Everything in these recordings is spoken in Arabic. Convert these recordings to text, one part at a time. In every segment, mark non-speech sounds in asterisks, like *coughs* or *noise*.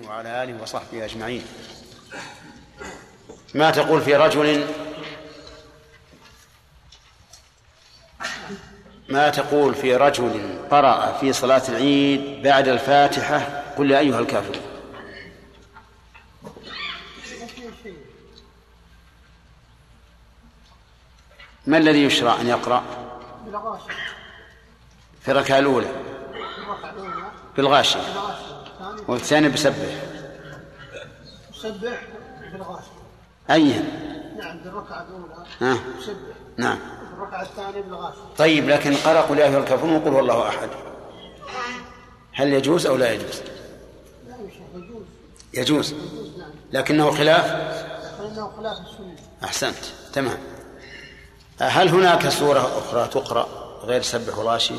وعلى آله وصحبه أجمعين. ما تقول في رجل؟ ما تقول في رجل قرأ في صلاة العيد بعد الفاتحة؟ قل يا أيها الكافرون ما الذي يشرع أن يقرأ؟ في الركعة الأولى. بالغاشية والثاني بسبح. سبح في الغاشية. أي؟ نعم في الركعة الأولى ها. سبح. نعم. الركعة الثانية بالغاشية طيب لكن قرأ قل يا أيها الكافرون وقل هو الله أحد. هل يجوز أو لا يجوز؟ لا يجوز. يجوز. يجوز نعم. لكنه خلاف؟ فإنه خلاف السنة. أحسنت. تمام. هل هناك سورة أخرى تقرأ غير سبح وراشي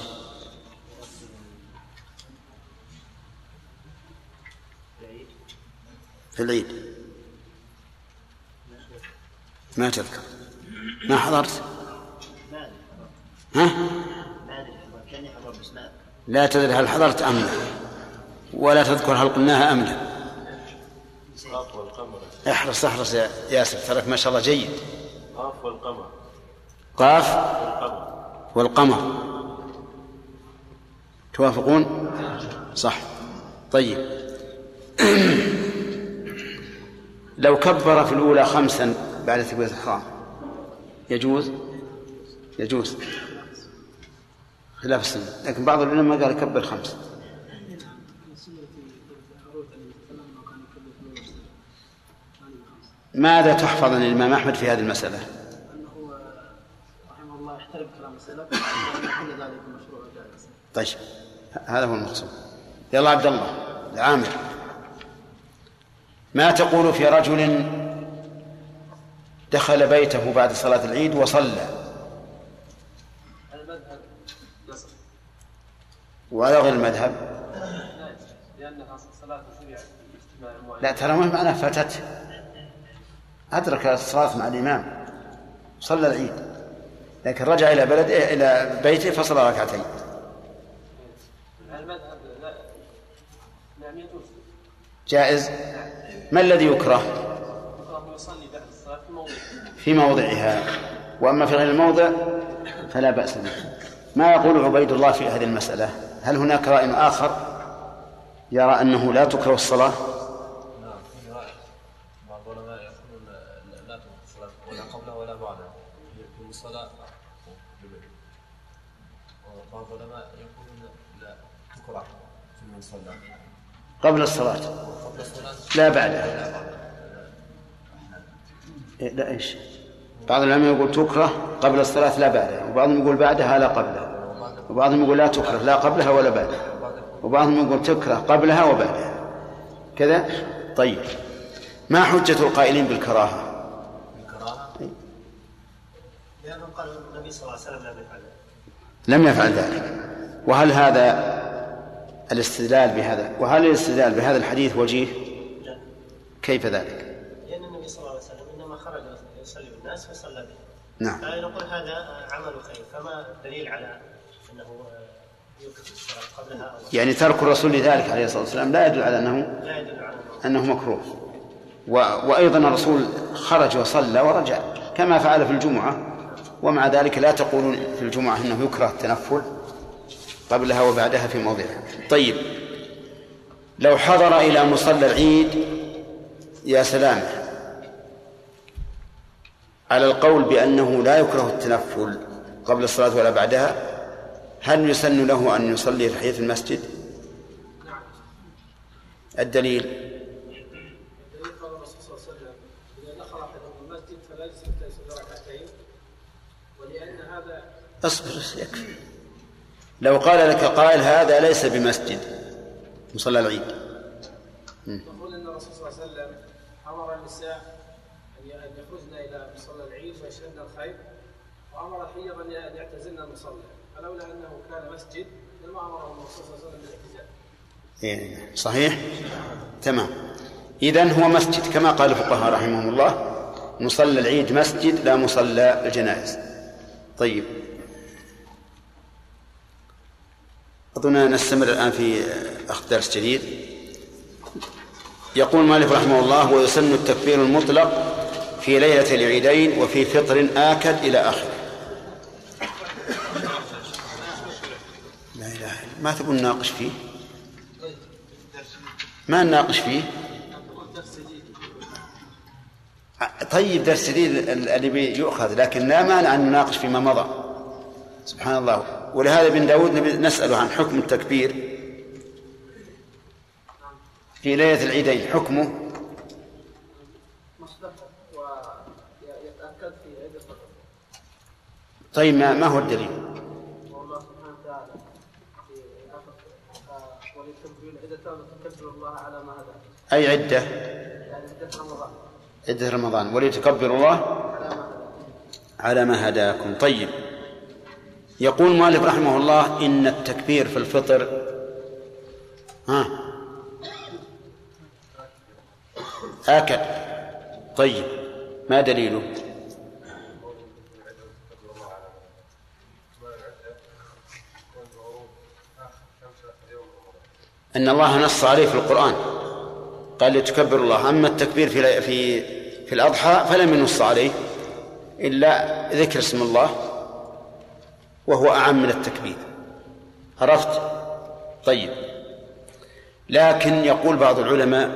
في العيد. ما تذكر. ما حضرت؟ ها؟ لا تدري هل حضرت أم لا. ولا تذكر هل قلناها أم لا. احرص احرص يا ياسر. تراك ما شاء الله جيد. قاف والقمر. قاف والقمر. والقمر. توافقون؟ صح. طيب. *clears throat* لو كبر في الأولى خمسا بعد تكبيرة الإحرام يجوز؟ يجوز. خلاف السنة. لكن بعض العلماء قال يكبر خمس ماذا تحفظ عن الإمام أحمد في هذه المسألة؟ أنه رحمه الله كلام السلف وأن كل ذلك مشروع جائز طيب هذا هو المقصود. يلا عبد الله العامر ما تقول في رجل دخل بيته بعد صلاة العيد وصلى؟ ولا غير المذهب. لا ترى ما معناه فاتته أدرك الصلاة مع الإمام. صلى العيد. لكن رجع إلى بلد إلى بيته فصلى ركعتين. جائز؟ ما الذي يكره في موضع في موضعها؟ وأما في غير الموضع فلا بأس به. ما يقول عبيد الله في هذه المسألة؟ هل هناك رأي آخر يرى أنه لا تكره الصلاة؟ قبل الصلاة. لا بعدها إيه، لا إيش؟ بعض العلماء يقول تكره قبل الصلاة لا بعدها وبعضهم يقول بعدها لا قبلها وبعضهم يقول لا تكره لا قبلها ولا بعدها وبعضهم يقول تكره قبلها وبعدها كذا؟ طيب. ما حجة القائلين بالكراهة؟ الكراهة لأنه قال النبي صلى الله عليه وسلم لم يفعل لم يفعل ذلك. وهل هذا الاستدلال بهذا وهل الاستدلال بهذا الحديث وجيه؟ كيف ذلك؟ لأن النبي صلى الله عليه وسلم إنما خرج يصلي بالناس فصلى به. نعم. فنقول هذا عمل خير فما الدليل على أنه قبلها يعني ترك الرسول لذلك عليه الصلاة والسلام لا يدل على أنه لا يدل على أنه أنه مكروه. و... وأيضا الرسول خرج وصلى ورجع كما فعل في الجمعة ومع ذلك لا تقولون في الجمعة أنه يكره التنفل. قبلها وبعدها في موضعها طيب. لو حضر إلى مصلى العيد يا سلام. على القول بأنه لا يكره التنفل قبل الصلاة ولا بعدها هل يسن له أن يصلي تحية المسجد؟ الدليل. أصبر يكفي. لو قال لك قائل هذا ليس بمسجد. مصلى العيد. نقول أن الرسول صلى الله عليه وسلم أمر النساء أن يخرجن إلى مصلى العيد ويشهدن الخير وأمر الحيض أن يعتزلن المصلى. فلولا أنه كان مسجد لما أمرهم الرسول صلى الله عليه وسلم بالاعتزال. إيه، صحيح؟ تمام. إذن هو مسجد كما قال الفقهاء رحمهم الله مصلى العيد مسجد لا مصلى الجنائز. طيب. أظن نستمر الآن في أخذ درس جديد. يقول مالك رحمه الله ويسن التكبير المطلق في ليلة العيدين وفي فطر آكد إلى آخره. لا إله إلا ما تبون نناقش فيه؟ ما نناقش فيه؟ طيب درس جديد اللي يؤخذ لكن لا مانع أن نناقش فيما مضى. سبحان الله. ولهذا بن داود نسأله عن حكم التكبير. في ليلة العيدين حكمه؟ طيب ما, ما هو الدليل؟ أي عدة؟ عدة رمضان. عدة رمضان وليتكبر الله على ما هداكم. طيب. يقول مالك رحمه الله إن التكبير في الفطر ها؟ آكد طيب ما دليله؟ أن الله نص عليه في القرآن. قال لتكبر الله. أما التكبير في في في الأضحى فلم ينص عليه إلا ذكر اسم الله. وهو أعم من التكبير. عرفت؟ طيب. لكن يقول بعض العلماء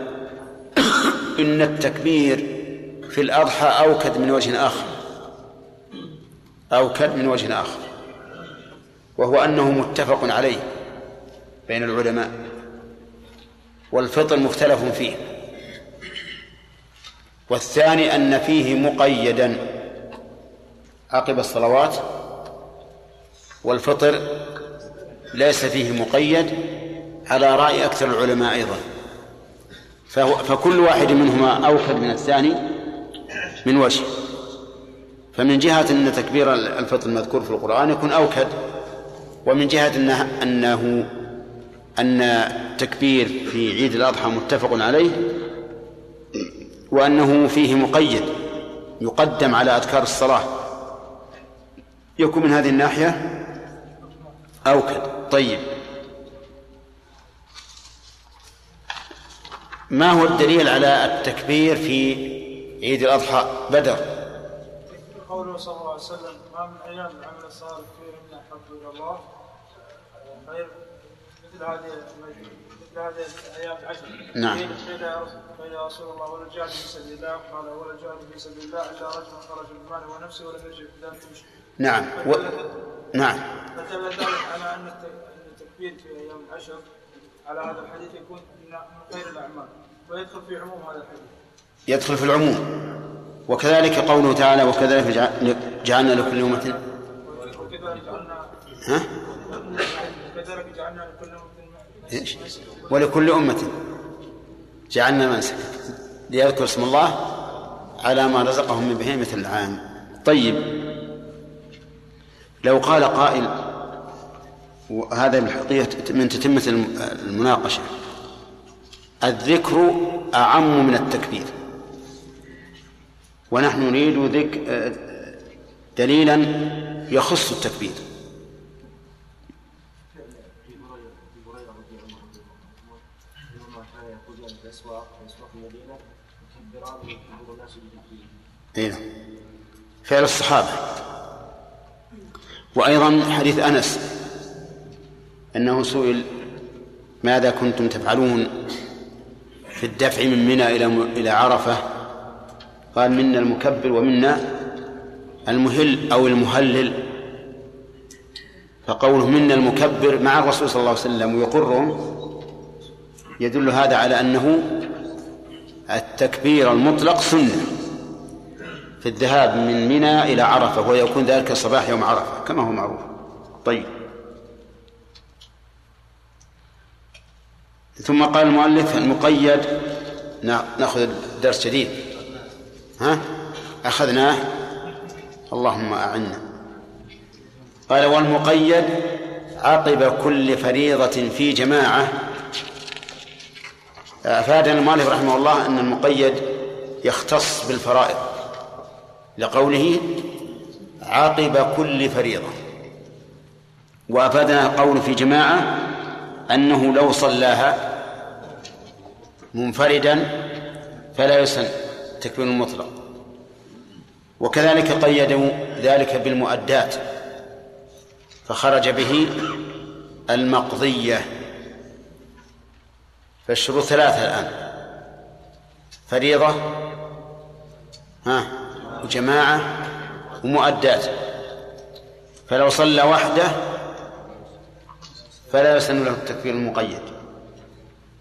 إن التكبير في الأضحى أوكد من وجه آخر. أوكد من وجه آخر. وهو أنه متفق عليه بين العلماء. والفطر مختلف فيه. والثاني أن فيه مقيدا. عقب الصلوات والفطر ليس فيه مقيد على رأي أكثر العلماء أيضا. فكل واحد منهما أوكد من الثاني من وجه. فمن جهة أن تكبير الفطر المذكور في القرآن يكون أوكد ومن جهة أنه, أنه أن التكبير في عيد الأضحى متفق عليه وأنه فيه مقيد يقدم على أذكار الصلاة. يكون من هذه الناحية أوكد طيب. ما هو الدليل على التكبير في عيد الأضحى بدر؟ قوله صلى الله عليه وسلم ما من أيام العمل الصالح فيهن احب إلى الله. خير مثل هذه مثل هذه الأيام العشر نعم. قيل يا رسول- الله ولا الجهاد في سبيل الله. قال ولا الجهاد في سبيل الله إلا رجل خرج بماله ونفسه ولم بذلك مشرك نعم. و... نعم. فدل ذلك على ان التكبير في أيام العشر. على هذا الحديث يكون من خير الأعمال ويدخل في عموم هذا الحديث. يدخل في العموم. وكذلك قوله تعالى وكذلك جع- جعلنا لكل أمة ها؟ إيش؟ ولكل أمة. جعلنا منسكا ليذكر اسم الله على ما رزقهم من بهيمة العام طيب. لو قال قائل وهذا من حقيقة من تتمة الم- المناقشة. الذكر أعم من التكبير. ونحن نريد ذك دليلا يخص التكبير. لما كان يخرجان وأيضا حديث أنس أنه سئل ماذا كنتم تفعلون في الدفع من منى إلى إلى عرفة؟ قال منا المكبر ومنا المهل أو المهلل. فقوله منا المكبر مع الرسول صلى الله عليه وسلم ويقرهم يدل هذا على أنه التكبير المطلق سنة. في الذهاب من منى إلى عرفة ويكون ذلك صباح يوم عرفة كما هو معروف. طيب. ثم قال المؤلف المقيد نا- نأخذ درس جديد. ها؟ أخذناه اللهم أعنا. قال والمقيد عقب كل فريضة في جماعة. أفادنا المؤلف رحمه الله أن المقيد يختص بالفرائض. لقوله عقب كل فريضة. وأفادنا قول في جماعة أنه لو صلاها منفردا فلا يسن التكبير المطلق. وكذلك قيدوا ذلك بالمؤدات فخرج به المقضية. فالشروط ثلاثة الآن. فريضة؟ ها؟ وجماعة ومؤدات. فلو صلى وحده فلا يسن له التكبير المقيد.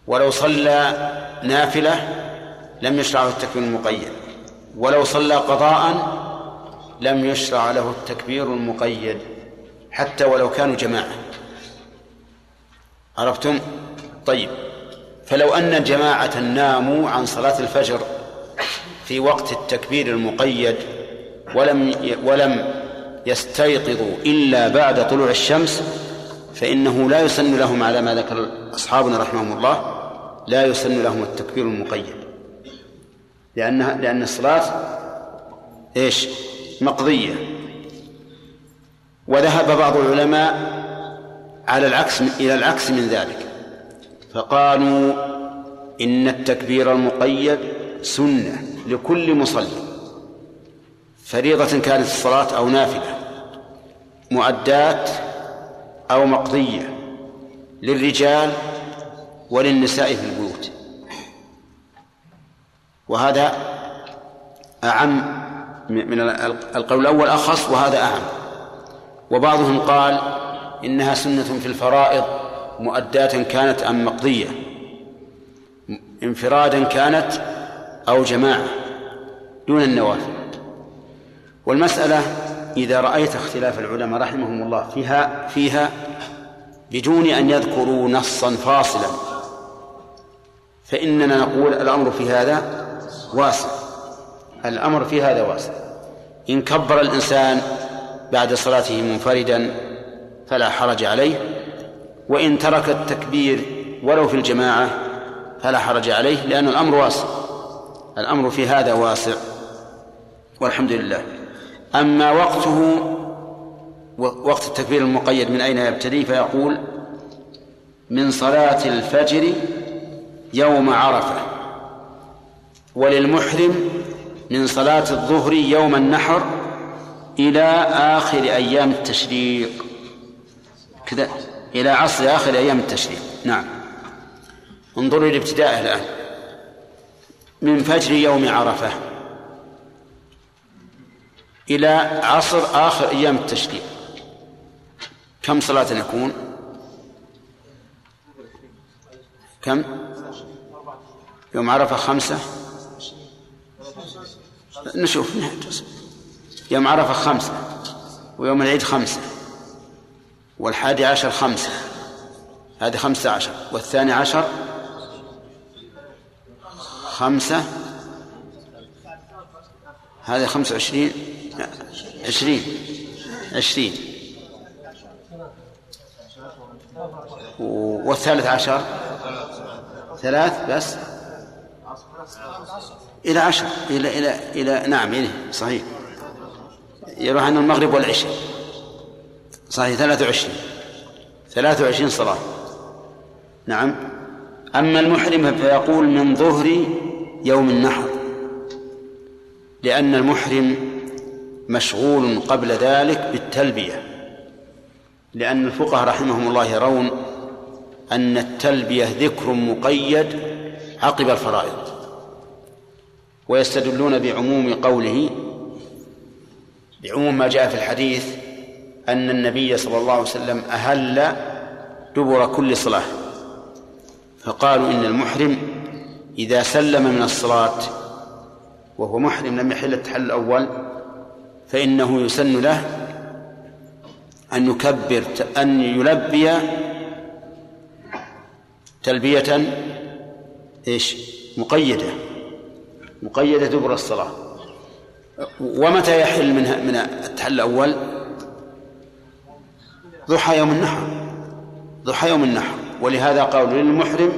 ولو صلى نافلة لم يشرع له التكبير المقيد. ولو صلى قضاء لم يشرع له التكبير المقيد. حتى ولو كانوا جماعة. عرفتم؟ طيب. فلو أن جماعة ناموا عن صلاة الفجر في وقت التكبير المقيد ولم ولم يستيقظوا إلا بعد طلوع الشمس فإنه لا يسن لهم على ما ذكر أصحابنا رحمهم الله لا يسن لهم التكبير المقيد. لأنها لأن الصلاة إيش؟ مقضية. وذهب بعض العلماء على العكس إلى العكس من ذلك. فقالوا إن التكبير المقيد سنة. لكل مصلي. فريضة كانت الصلاة أو نافلة. مؤدات أو مقضية. للرجال وللنساء في البيوت. وهذا أعم من القول الأول أخص وهذا أعم. وبعضهم قال إنها سنة في الفرائض مؤداة كانت أم مقضية. انفرادا كانت أو جماعة دون النوافل. والمسألة إذا رأيت اختلاف العلماء رحمهم الله فيها فيها بدون أن يذكروا نصا فاصلا. فإننا نقول الأمر في هذا واسع. الأمر في هذا واسع. إن كبر الإنسان بعد صلاته منفردا فلا حرج عليه وإن ترك التكبير ولو في الجماعة فلا حرج عليه لأن الأمر واسع. الأمر في هذا واسع والحمد لله. أما وقته وقت التكبير المقيد من أين يبتدي؟ فيقول من صلاة الفجر يوم عرفة وللمحرم من صلاة الظهر يوم النحر إلى آخر أيام التشريق. كذا إلى عصر آخر أيام التشريق. نعم. انظروا لابتدائه الآن. من فجر يوم عرفة إلى عصر آخر أيام التشريق. كم صلاة يكون كم؟ يوم عرفة خمسة؟ نشوف يوم عرفة خمسة ويوم العيد خمسة والحادي عشر خمسة هذه خمسة عشر والثاني عشر خمسة؟ هذا خمسة وعشرين؟ عشرين. عشرين. والثالث عشر؟ ثلاث بس؟ إلى عشر. إلى إلى إلى نعم إلى صحيح. يروح عن المغرب والعشاء. صحيح ثلاثة وعشرين. ثلاثة وعشرين صلاة. نعم. أما المحرم فيقول من ظهر يوم النحر. لأن المحرم مشغول قبل ذلك بالتلبية. لأن الفقهاء رحمهم الله يرون أن التلبية ذكر مقيد عقب الفرائض. ويستدلون بعموم قوله بعموم ما جاء في الحديث أن النبي صلى الله عليه وسلم أهل دبر كل صلاة. فقالوا إن المحرم إذا سلم من الصلاة وهو محرم لم يحل التحل الأول فإنه يسن له أن يكبر أن يلبي تلبية إيش؟ مقيدة مقيدة دبر الصلاة ومتى يحل منها من التحل الأول؟ ضحى يوم النحر ضحى يوم النحر ولهذا قالوا للمحرم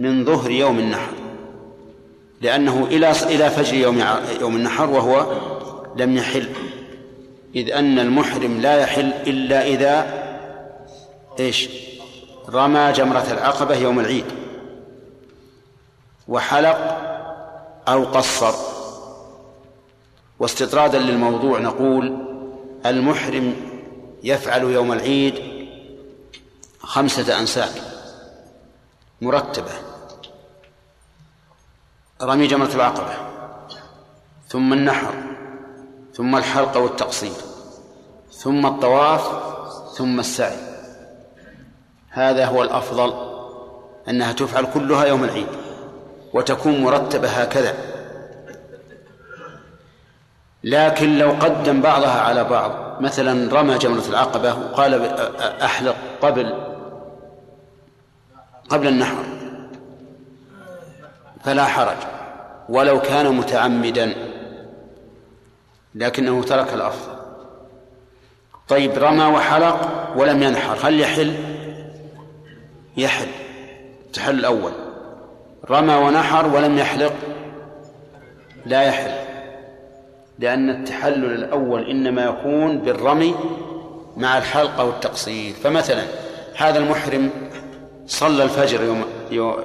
من ظهر يوم النحر لأنه إلى إلى فجر يوم يوم النحر وهو لم يحل. إذ أن المحرم لا يحل إلا إذا إيش؟ رمى جمرة العقبة يوم العيد. وحلق أو قصر. واستطرادا للموضوع نقول المحرم يفعل يوم العيد خمسة أنساك مرتبة. رمي جمرة العقبة. ثم النحر ثم الحلق والتقصير ثم الطواف ثم السعي. هذا هو الأفضل أنها تفعل كلها يوم العيد وتكون مرتبة هكذا. لكن لو قدم بعضها على بعض مثلا رمى جمرة العقبة وقال أحلق قبل قبل النحر. فلا حرج ولو كان متعمدا لكنه ترك الأفضل. طيب رمى وحلق ولم ينحر هل يحل؟ يحل. تحل الأول. رمى ونحر ولم يحلق لا يحل لأن التحلل الأول إنما يكون بالرمي مع الحلق أو التقصير. فمثلا هذا المحرم صلى الفجر يوم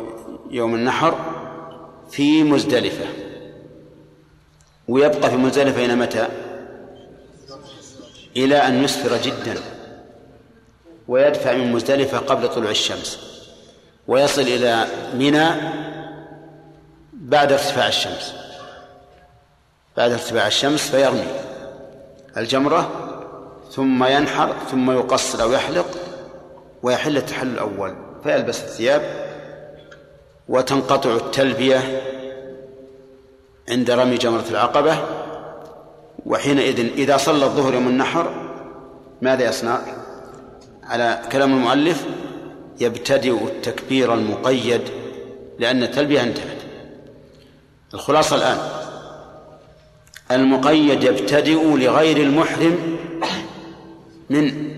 يوم النحر في مزدلفة. ويبقى في مزدلفة إلى متى؟ إلى أن يسفر جدا. ويدفع من مزدلفة قبل طلوع الشمس. ويصل إلى منى بعد ارتفاع الشمس. بعد ارتفاع الشمس فيرمي الجمرة ثم ينحر ثم يقصر أو يحلق ويحل التحلل الأول. فيلبس الثياب وتنقطع التلبية عند رمي جمرة العقبة وحينئذ إذا صلى الظهر يوم النحر ماذا يصنع؟ على كلام المؤلف يبتدئ التكبير المقيد لأن التلبية انتهت الخلاصة الآن المقيد يبتدئ لغير المحرم من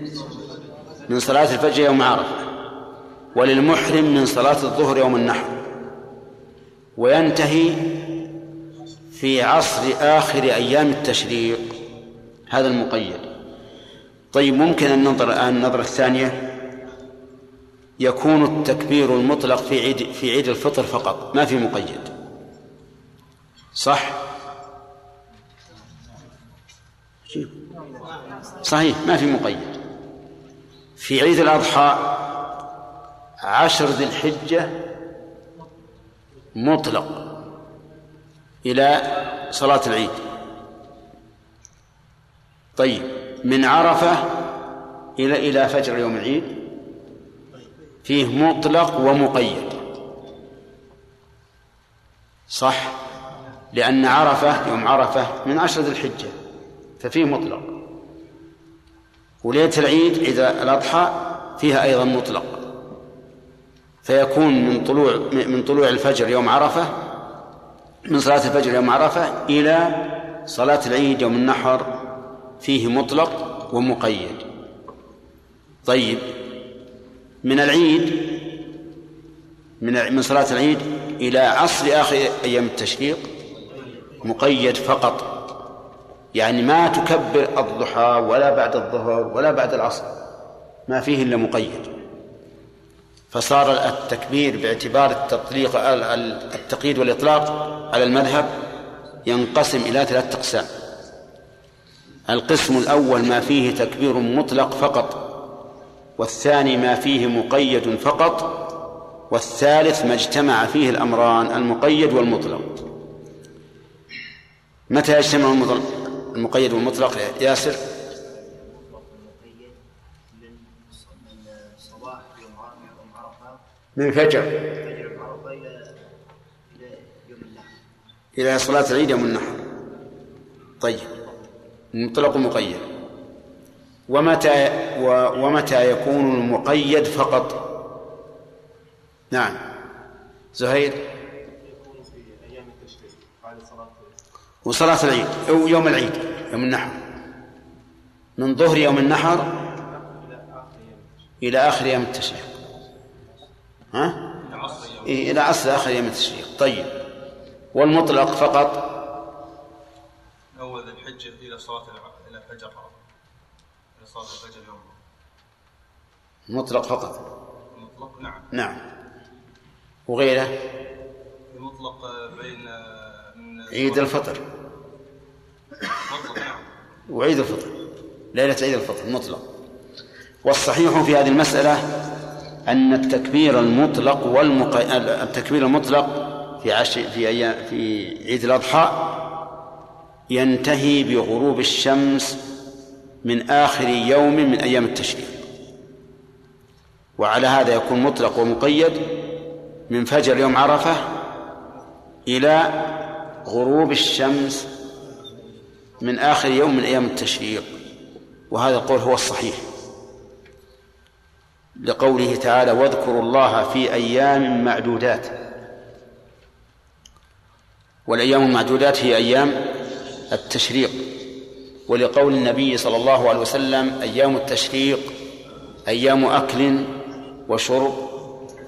من صلاة الفجر يوم عرفة وللمحرم من صلاة الظهر يوم النحر وينتهي في عصر آخر أيام التشريق هذا المقيد. طيب ممكن أن ننظر الآن النظرة الثانية؟ يكون التكبير المطلق في عيد في عيد الفطر فقط ما في مقيد. صح؟ صحيح ما في مقيد. في عيد الأضحى عشر ذي الحجة مطلق إلى صلاة العيد. طيب من عرفة إلى إلى فجر يوم العيد فيه مطلق ومقيد. صح؟ لأن عرفة يوم عرفة من عشر ذي الحجة ففيه مطلق. وليلة العيد إذا الأضحى فيها أيضا مطلق. فيكون من طلوع من طلوع الفجر يوم عرفة من صلاة الفجر يوم عرفة إلى صلاة العيد يوم النحر فيه مطلق ومقيد. طيب من العيد من من صلاة العيد إلى عصر آخر أيام التشريق مقيد فقط. يعني ما تكبر الضحى ولا بعد الظهر ولا بعد العصر ما فيه إلا مقيد. فصار التكبير باعتبار التطليق التقييد والإطلاق على المذهب ينقسم إلى ثلاثة أقسام. القسم الأول ما فيه تكبير مطلق فقط والثاني ما فيه مقيد فقط والثالث ما اجتمع فيه الأمران المقيد والمطلق. متى يجتمع المقيد والمطلق ياسر؟ من فجر إلى صلاة العيد يوم النحر. طيب. مطلق مقيد. ومتى ومتى يكون المقيد فقط؟ نعم. زهير؟ وصلاة العيد أو يوم العيد يوم النحر. من ظهر يوم النحر إلى آخر يوم التشريق. ها؟ إيه إلى عصر آخر يوم التشريق. طيب. والمطلق فقط؟ أول ذي الحجة إلى صلاة إلى فجر إلى صلاة الفجر يوم. مطلق فقط. مطلق نعم. نعم. وغيره؟ المطلق بين من عيد الفطر. مطلق نعم. وعيد الفطر. ليلة عيد الفطر مطلق. والصحيح في هذه المسألة أن التكبير المطلق والمق... التكبير المطلق في عش... في أيام في عيد الأضحى ينتهي بغروب الشمس من آخر يوم من أيام التشريق. وعلى هذا يكون مطلق ومقيد من فجر يوم عرفة إلى غروب الشمس من آخر يوم من أيام التشريق. وهذا القول هو الصحيح. لقوله تعالى واذكروا الله في أيام معدودات. والأيام المعدودات هي أيام التشريق. ولقول النبي صلى الله عليه وسلم أيام التشريق أيام أكل وشرب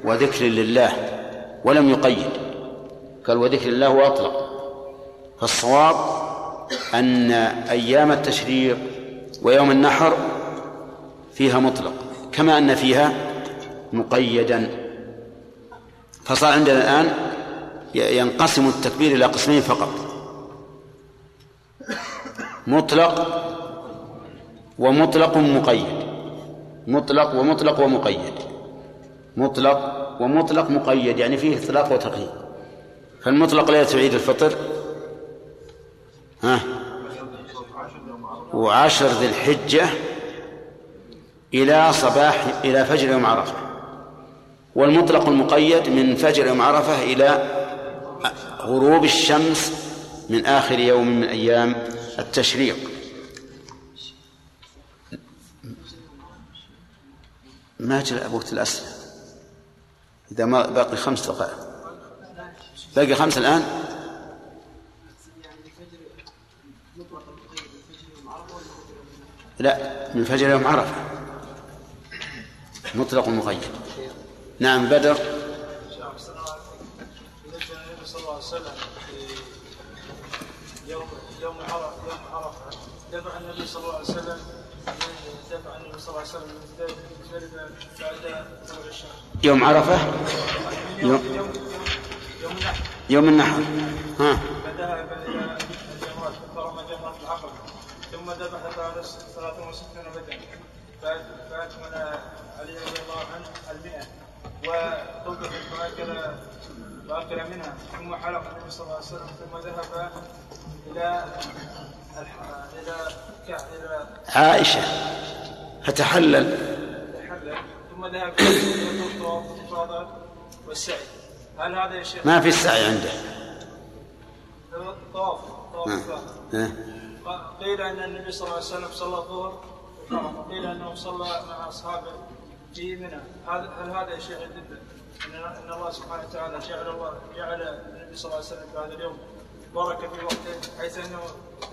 وذكر لله ولم يقيد. قال وذكر الله وأطلق. فالصواب أن أيام التشريق ويوم النحر فيها مطلق. كما أن فيها مقيدا. فصار عندنا الآن ينقسم التكبير إلى قسمين فقط. مطلق ومطلق مقيد. مطلق ومطلق ومقيد. مطلق ومطلق مقيد يعني فيه اطلاق وتقييد. فالمطلق ليلة عيد الفطر. ها؟ وعشر ذي الحجة إلى صباح إلى فجر يوم عرفة. والمطلق المقيد من فجر يوم عرفة إلى غروب الشمس من آخر يوم من أيام التشريق. ما جاء وقت الأسئلة إذا ما باقي خمس دقائق. باقي خمس الآن؟ لا من فجر يوم عرفة. مطلق مقيد نعم بدر. يوم يوم عرفة؟ عرفه دفع النبي صلى الله عليه وسلم دفع النبي صلى الله عليه وسلم بعد الشمس يوم عرفة يوم يوم- يوم النحر يوم ها فذهب إلى ثم ذبح بعد 63 فأكمل علي رضي الله عنه المئة. وطبخت فأكل فأكل منها. ثم حلق النبي صلى الله عليه وسلم. ثم ذهب إلى كع- إلى عائشة. فتحلل الحلة ثم ذهب إلى الطواف والسعي. هل هذا يا شيخ؟ ما في السعي عنده. طواف. طواف ها. قيل أن النبي صلى الله عليه وسلم صلى الظهر. وقيل أنه صلى مع أصحابه في منى. هل هذا يا شيخ يدل ان الله سبحانه وتعالى جعل الله جعل النبي صلى الله عليه وسلم في هذا اليوم بركة في وقته حيث أنه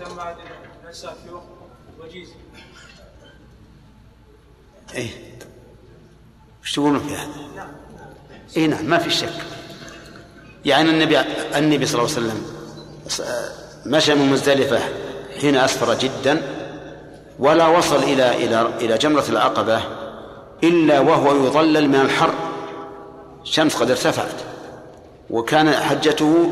تم هذه الانسان في وقت وجيز. إيه. وش تقولون في هذا؟ اي نعم ما في شك. يعني النبي النبي صلى الله عليه وسلم مشى من مزدلفة حين أسفر جدا ولا وصل إلى إلى إلى جمرة العقبة إلا وهو يظلل من الحر. الشمس قد ارتفعت وكان حجته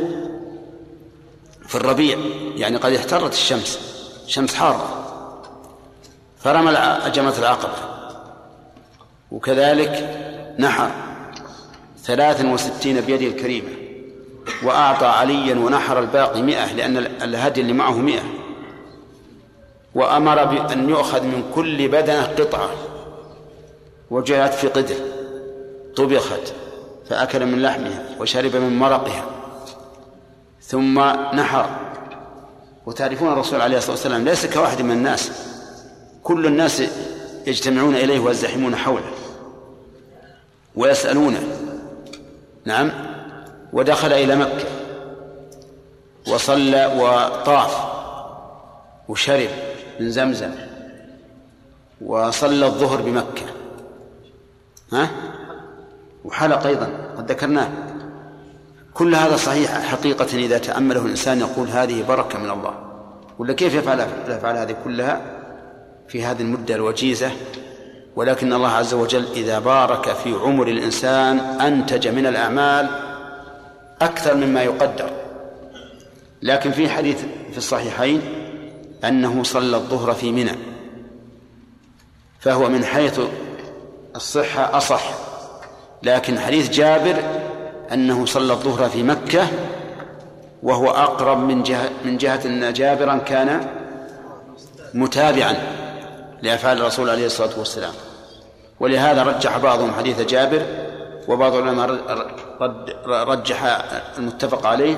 في الربيع يعني قد احترت الشمس شمس حارة. فرمى جمرة العقبة. وكذلك نحر ثلاثا وستين بيده الكريمة وأعطى عليا ونحر الباقي مئة لأن ال- الهدي اللي معه مئة. وأمر بأن يؤخذ من كل بدنة قطعة وجعلت في قدر طبخت فأكل من لحمها وشرب من مرقها ثم نحر. وتعرفون الرسول عليه الصلاة والسلام ليس كواحد من الناس كل الناس يجتمعون إليه ويزدحمون حوله ويسألونه. نعم. ودخل إلى مكة وصلى وطاف وشرب. من زمزم وصلى الظهر بمكة. ها؟ وحلق أيضا قد ذكرناه. كل هذا صحيح حقيقة إذا تأمله الإنسان يقول هذه بركة من الله. ولا كيف يفعل يفعل هذه كلها؟ في هذه المدة الوجيزة. ولكن الله عز وجل إذا بارك في عمر الإنسان أنتج من الأعمال أكثر مما يقدر. لكن في حديث في الصحيحين أنه صلى الظهر في منى. فهو من حيث الصحة أصح. لكن حديث جابر أنه صلى الظهر في مكة وهو أقرب من جهة من جهة أن جابرا كان متابعا لأفعال الرسول عليه الصلاة والسلام. ولهذا رجح بعضهم حديث جابر وبعض العلماء رجح المتفق عليه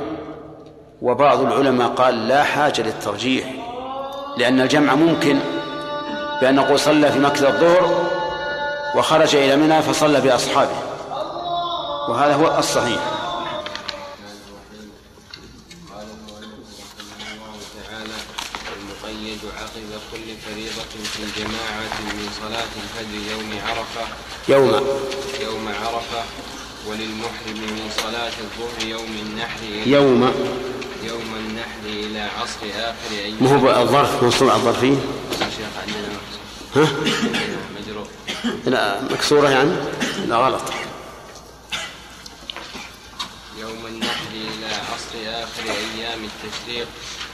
وبعض العلماء قال لا حاجة للترجيح. لأن الجمع ممكن بأن نقول صلى في مكة الظهر وخرج إلى منى فصلى بأصحابه. وهذا هو الصحيح. قال المؤلف رحمه الله تعالى المقيد عقب كل فريضة في جماعة من صلاة الفجر يوم. عرفة يوم يوم عرفة وللمحرم من صلاة الظهر يوم النحر يوم. يوم النحر إلى عصر آخر أيام ما هو الظرف؟ على الظرفية يا شيخ عندنا مكسور. ها؟ مجرور لا مكسورة يعني؟ لا غلط. يوم النحر إلى عصر آخر أيام التشريق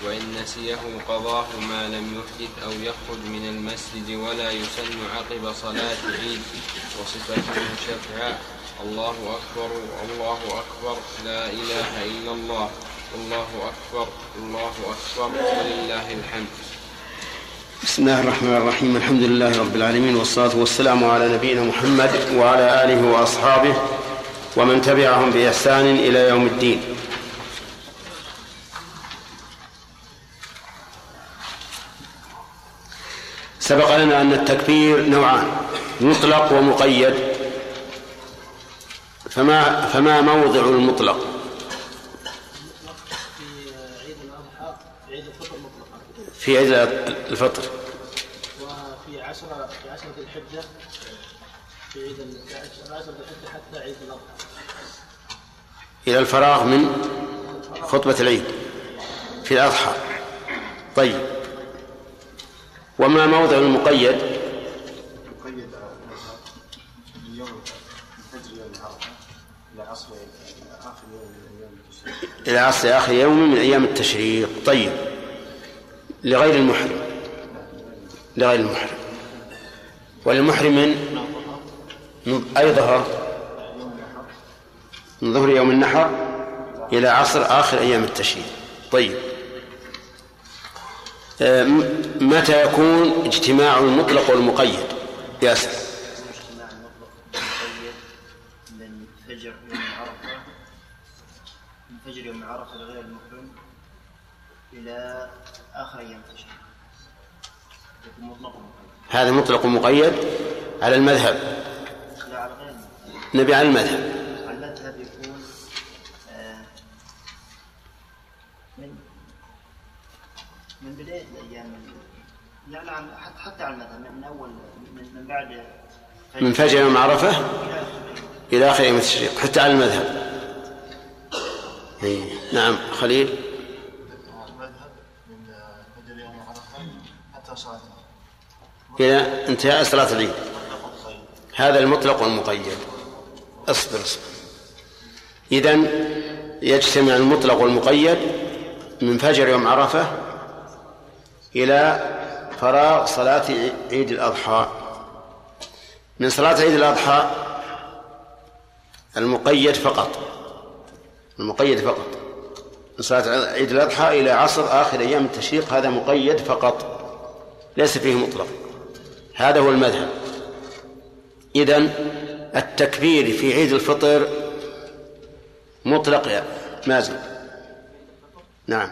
وإن نسيه قضاه ما لم يحدث أو يخرج من المسجد ولا يسن عقب صلاة عيد وصفته شفعاء الله أكبر الله أكبر. لا إله إلا الله. الله أكبر الله أكبر. ولله الحمد. بسم الله الرحمن الرحيم. الحمد لله رب العالمين والصلاة والسلام على نبينا محمد وعلى آله وأصحابه ومن تبعهم بإحسان إلى يوم الدين. سبق لنا أن التكبير نوعان مطلق ومقيد. فما فما موضع المطلق في عيد الاضحى في عيد الفطر مطلقا في عيد الفطر. وفي عشرة في عشرة ذي الحجة في عيد عشرة ذي الحجة حتى عيد الأضحى. إلى الفراغ من خطبة العيد في الأضحى. طيب. وما موضع المقيد؟ مقيد اليوم الفجر يوم عرفه إلى عصر آخر يوم من أيام التشريق. إلى عصر آخر يوم من أيام التشريق. طيب. لغير المحرم. لغير المحرم. وللمحرم من؟ أي ظهر؟ من ظهر يوم النحر إلى عصر آخر أيام التشريق طيب. متى يكون اجتماع المطلق والمقيد؟ ياسر من فجر يوم عرفة من فجر يوم عرفة لغير المحرم إلى مطلق ومقيد هذا مطلق ومقيد على المذهب. لا على غير نبي على المذهب. على المذهب يكون آه، من من بداية الأيام لا لا حتى على المذهب من أول من, من بعد من فجر يوم عرفة إلى إلى آخر يوم التشريق حتى على المذهب. إيه. نعم خليل. إلى انتهاء صلاة العيد. هذا المطلق والمقيد. اصبر اصبر. إذا يجتمع المطلق والمقيد من فجر يوم عرفة إلى فراغ صلاة عيد الأضحى. من صلاة عيد الأضحى المقيد فقط. المقيد فقط. من صلاة عيد الأضحى إلى عصر آخر أيام التشريق هذا مقيد فقط. ليس فيه مطلق. هذا هو المذهب. إذن التكبير في عيد الفطر مطلق يا مازن. نعم.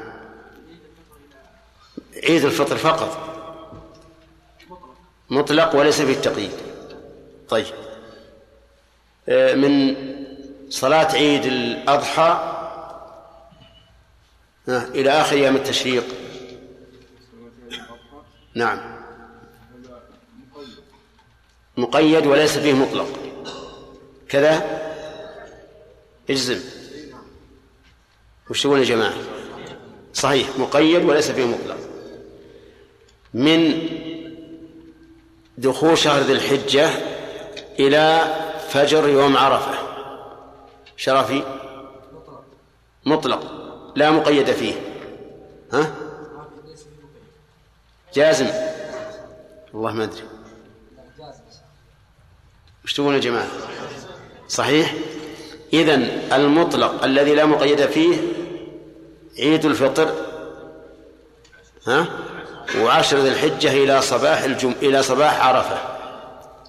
عيد الفطر فقط. مطلق وليس فيه التقييد طيب. آه، من صلاة عيد الأضحى آه، إلى آخر أيام التشريق. نعم. مقيد وليس فيه مطلق. كذا؟ اجزم. وش يا جماعة؟ صحيح مقيد وليس فيه مطلق. من دخول شهر ذي الحجة إلى فجر يوم عرفة. شرفي؟ مطلق. لا مقيد فيه. ها؟ جازم. والله ما أدري. وش تقولون يا جماعة. صحيح؟ إذن المطلق الذي لا مقيد فيه عيد الفطر ها؟ وعشر ذي الحجة إلى صباح الجم... إلى صباح عرفة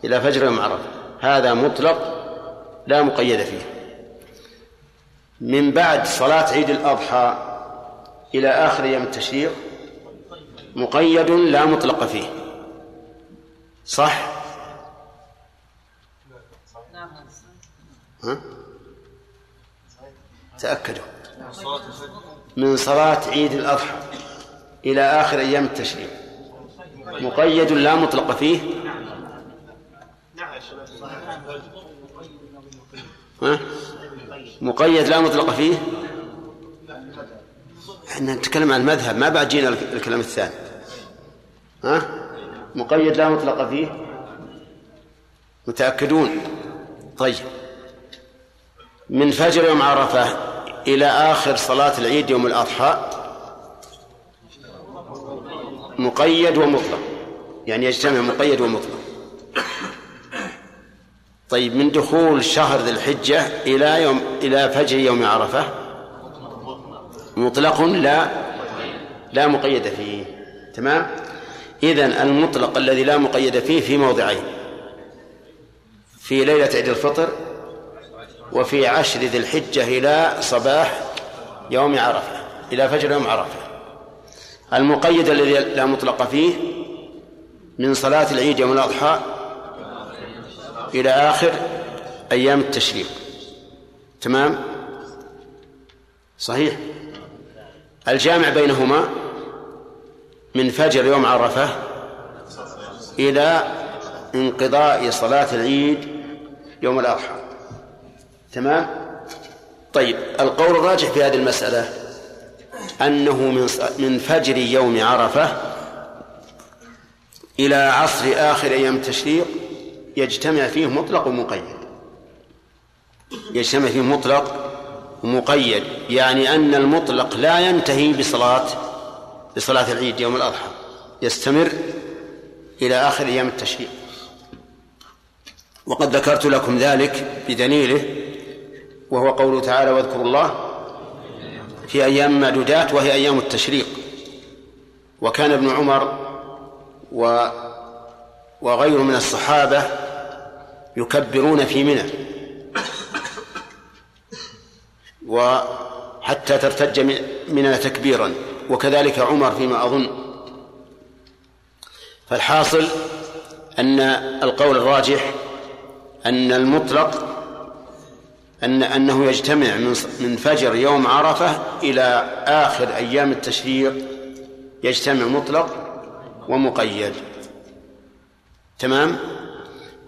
إلى فجر يوم عرفة. هذا مطلق لا مقيد فيه. من بعد صلاة عيد الأضحى إلى آخر أيام التشريق مقيد لا مطلق فيه. صح؟ ها؟ تأكدوا. من صلاة عيد الأضحى إلى آخر أيام التشريق. مقيد لا مطلق فيه. ها؟ مقيد لا مطلق فيه. إحنا نتكلم عن المذهب ما بعد جينا الكلام الثاني. ها؟ مقيد لا مطلق فيه. متأكدون؟ طيب. من فجر يوم عرفة إلى آخر صلاة العيد يوم الأضحى مقيد ومطلق. يعني يجتمع مقيد ومطلق. طيب من دخول شهر ذي الحجة إلى يوم إلى فجر يوم عرفة مطلق لا لا مقيد فيه. تمام؟ إذن المطلق الذي لا مقيد فيه في موضعين. في ليلة عيد الفطر وفي عشر ذي الحجة إلى صباح يوم عرفة إلى فجر يوم عرفة. المقيد الذي لا مطلق فيه من صلاة العيد يوم الأضحى إلى آخر أيام التشريق. تمام؟ صحيح؟ الجامع بينهما من فجر يوم عرفة إلى انقضاء صلاة العيد يوم الأضحى. تمام؟ طيب القول الراجح في هذه المسألة أنه من من فجر يوم عرفة إلى عصر آخر أيام التشريق يجتمع فيه مطلق ومقيد. يجتمع فيه مطلق ومقيد يعني أن المطلق لا ينتهي بصلاة بصلاة العيد يوم الأضحى يستمر إلى آخر أيام التشريق. وقد ذكرت لكم ذلك بدليله وهو قوله تعالى واذكروا الله في أيام معدودات وهي أيام التشريق. وكان ابن عمر و وغيره من الصحابة يكبرون في منى. وحتى ترتج منى تكبيرا. وكذلك عمر فيما أظن. فالحاصل أن القول الراجح أن المطلق أن أنه يجتمع من من فجر يوم عرفة إلى آخر أيام التشريق يجتمع مطلق ومقيد. تمام؟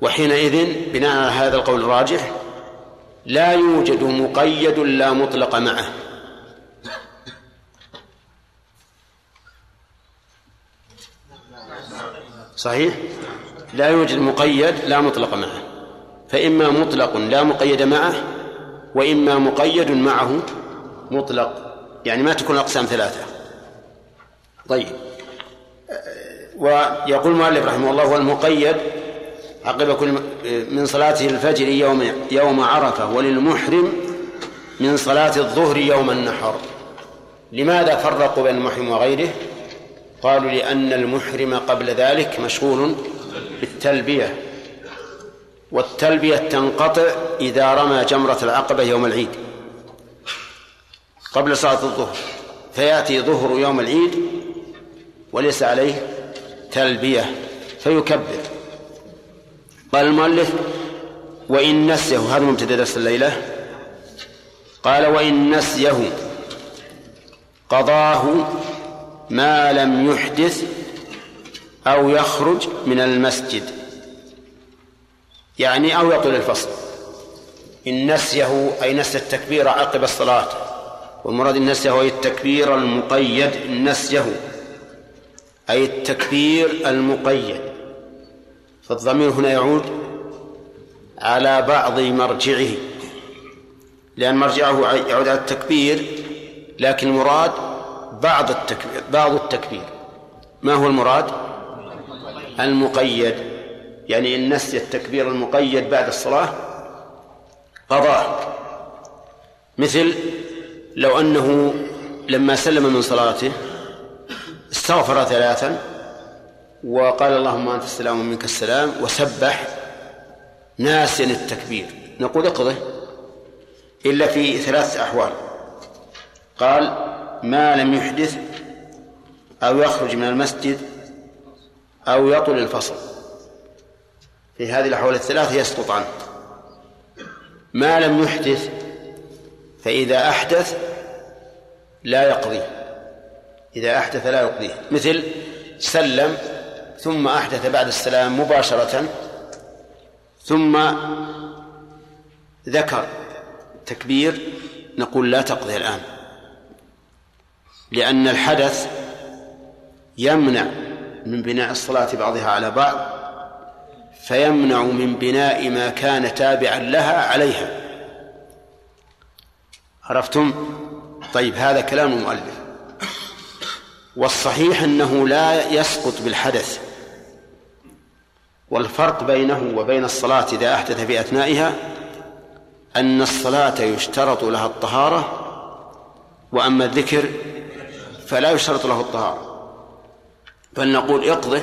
وحينئذ بناء على هذا القول الراجح لا يوجد مقيد لا مطلق معه. صحيح؟ لا يوجد مقيد لا مطلق معه. فإما مطلق لا مقيد معه وإما مقيد معه مطلق يعني ما تكون الأقسام ثلاثة. طيب. ويقول المؤلف رحمه الله والمقيد عقب كل من صلاته الفجر يوم يوم عرفة وللمحرم من صلاة الظهر يوم النحر. لماذا فرقوا بين المحرم وغيره؟ قالوا لأن المحرم قبل ذلك مشغول بالتلبية. والتلبية تنقطع إذا رمى جمرة العقبة يوم العيد. قبل صلاة الظهر. فيأتي ظهر يوم العيد وليس عليه تلبية. فيكبر. قال المؤلف وإن نسيه. هذا مبتدأ درس الليلة. قال وإن نسيه قضاه ما لم يحدث أو يخرج من المسجد. يعني أو يطول الفصل. إن نسيه أي نسي التكبير عقب الصلاة. والمراد إن نسيه هو التكبير المقيد إن نسيه. أي التكبير المقيد. فالضمير هنا يعود على بعض مرجعه. لأن مرجعه يعود على التكبير لكن المراد بعض التكبير بعض التكبير. ما هو المراد؟ المقيد. يعني إن نسي التكبير المقيد بعد الصلاة قضاء مثل لو أنه لما سلم من صلاته استغفر ثلاثا وقال اللهم أنت السلام ومنك السلام وسبح ناسيا التكبير. نقول اقضه. إلا في ثلاث أحوال. قال ما لم يحدث أو يخرج من المسجد أو يطل الفصل. في هذه الأحوال الثلاث يسقط عنه. ما لم يحدث فإذا أحدث لا يقضيه. إذا أحدث لا يقضيه. مثل سلم ثم أحدث بعد السلام مباشرة ثم ذكر تكبير نقول لا تقضي الآن. لأن الحدث يمنع من بناء الصلاة بعضها على بعض. فيمنع من بناء ما كان تابعا لها عليها. عرفتم؟ طيب هذا كلام المؤلف. والصحيح أنه لا يسقط بالحدث. والفرق بينه وبين الصلاة إذا أحدث في أثنائها أن الصلاة يشترط لها الطهارة وأما الذكر فلا يشترط له الطهارة. بل نقول اقضه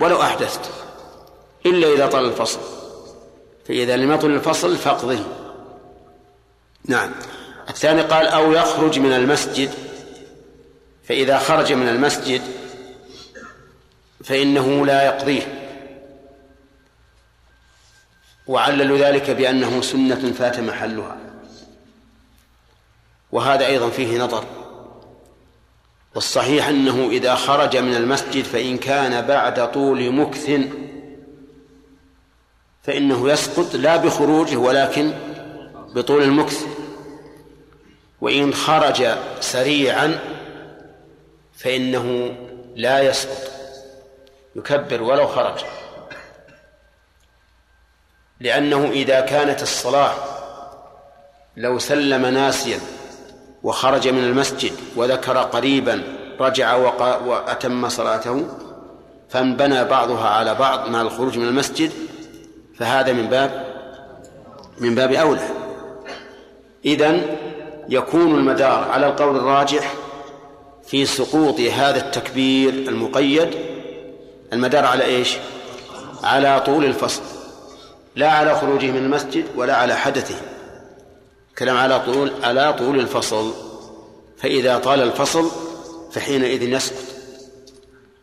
ولو أحدثت. إلا إذا طال الفصل. فإذا لم يطل الفصل فاقضه. نعم. الثاني قال أو يخرج من المسجد. فإذا خرج من المسجد فإنه لا يقضيه. وعللوا ذلك بأنه سنة فات محلها. وهذا أيضا فيه نظر. والصحيح أنه إذا خرج من المسجد فإن كان بعد طول مكث فإنه يسقط لا بخروجه ولكن بطول المكث. وإن خرج سريعا فإنه لا يسقط يكبر ولو خرج. لأنه إذا كانت الصلاة لو سلم ناسيا وخرج من المسجد وذكر قريبا رجع وأتم صلاته فانبنى بعضها على بعض مع الخروج من المسجد فهذا من باب من باب أولى. إذن يكون المدار على القول الراجح في سقوط هذا التكبير المقيد المدار على إيش؟ على طول الفصل لا على خروجه من المسجد ولا على حدثه. كلام على طول على طول الفصل. فإذا طال الفصل فحينئذ يسقط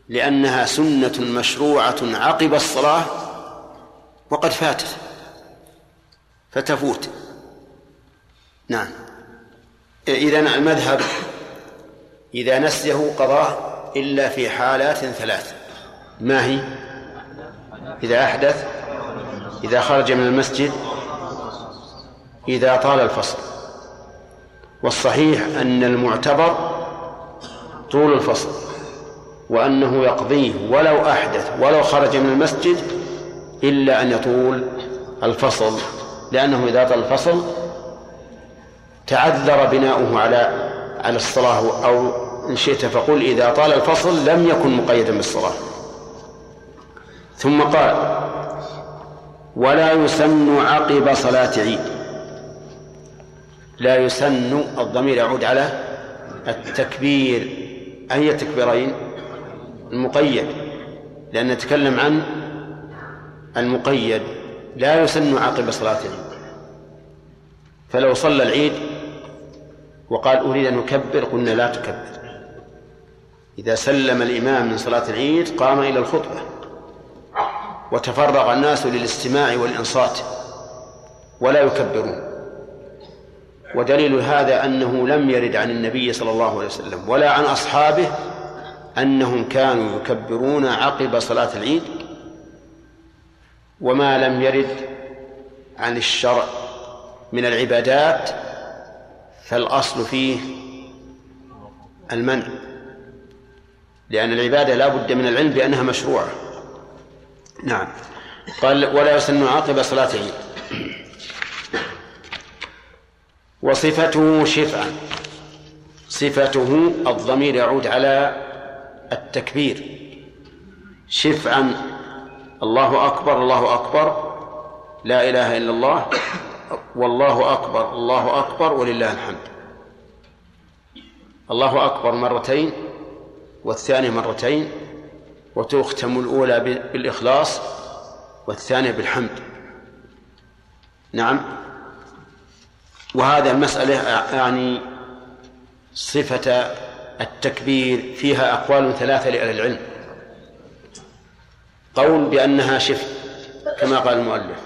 لأنها سنة مشروعة عقب الصلاة وقد فاتت. فتفوت. نعم. إذا المذهب إذا نسيه قضاه إلا في حالات ثلاث. ما هي؟ إذا أحدث إذا خرج من المسجد إذا طال الفصل. والصحيح أن المعتبر طول الفصل وأنه يقضيه ولو أحدث ولو خرج من المسجد إلا أن يطول الفصل لأنه إذا طال الفصل تعذر بناؤه على على الصلاة أو إن شئت فقل إذا طال الفصل لم يكن مقيدا بالصلاة. ثم قال ولا يسن عقب صلاة عيد. لا يسن الضمير يعود على التكبير. أي تكبيرين المقيد لأن نتكلم عن المقيد لا يسن عقب صلاة العيد فلو صلى العيد وقال أريد أن أكبر قلنا لا تكبر. إذا سلم الإمام من صلاة العيد قام إلى الخطبة وتفرغ الناس للاستماع والإنصات ولا يكبرون. ودليل هذا أنه لم يرد عن النبي صلى الله عليه وسلم ولا عن أصحابه أنهم كانوا يكبرون عقب صلاة العيد وما لم يرد عن الشرع من العبادات فالأصل فيه المنع. لأن العبادة لا بد من العلم بأنها مشروعة. نعم. قال ولا يسن عاقب صلاة العيد. وصفته شفعا صفته الضمير يعود على التكبير. شفعا الله أكبر الله أكبر لا إله إلا الله والله أكبر الله أكبر ولله الحمد. الله أكبر مرتين والثانية مرتين وتختم الأولى بالإخلاص والثانية بالحمد. نعم. وهذا المسألة يعني صفة التكبير فيها أقوال ثلاثة لأهل العلم. قول بأنها شفع كما قال المؤلف.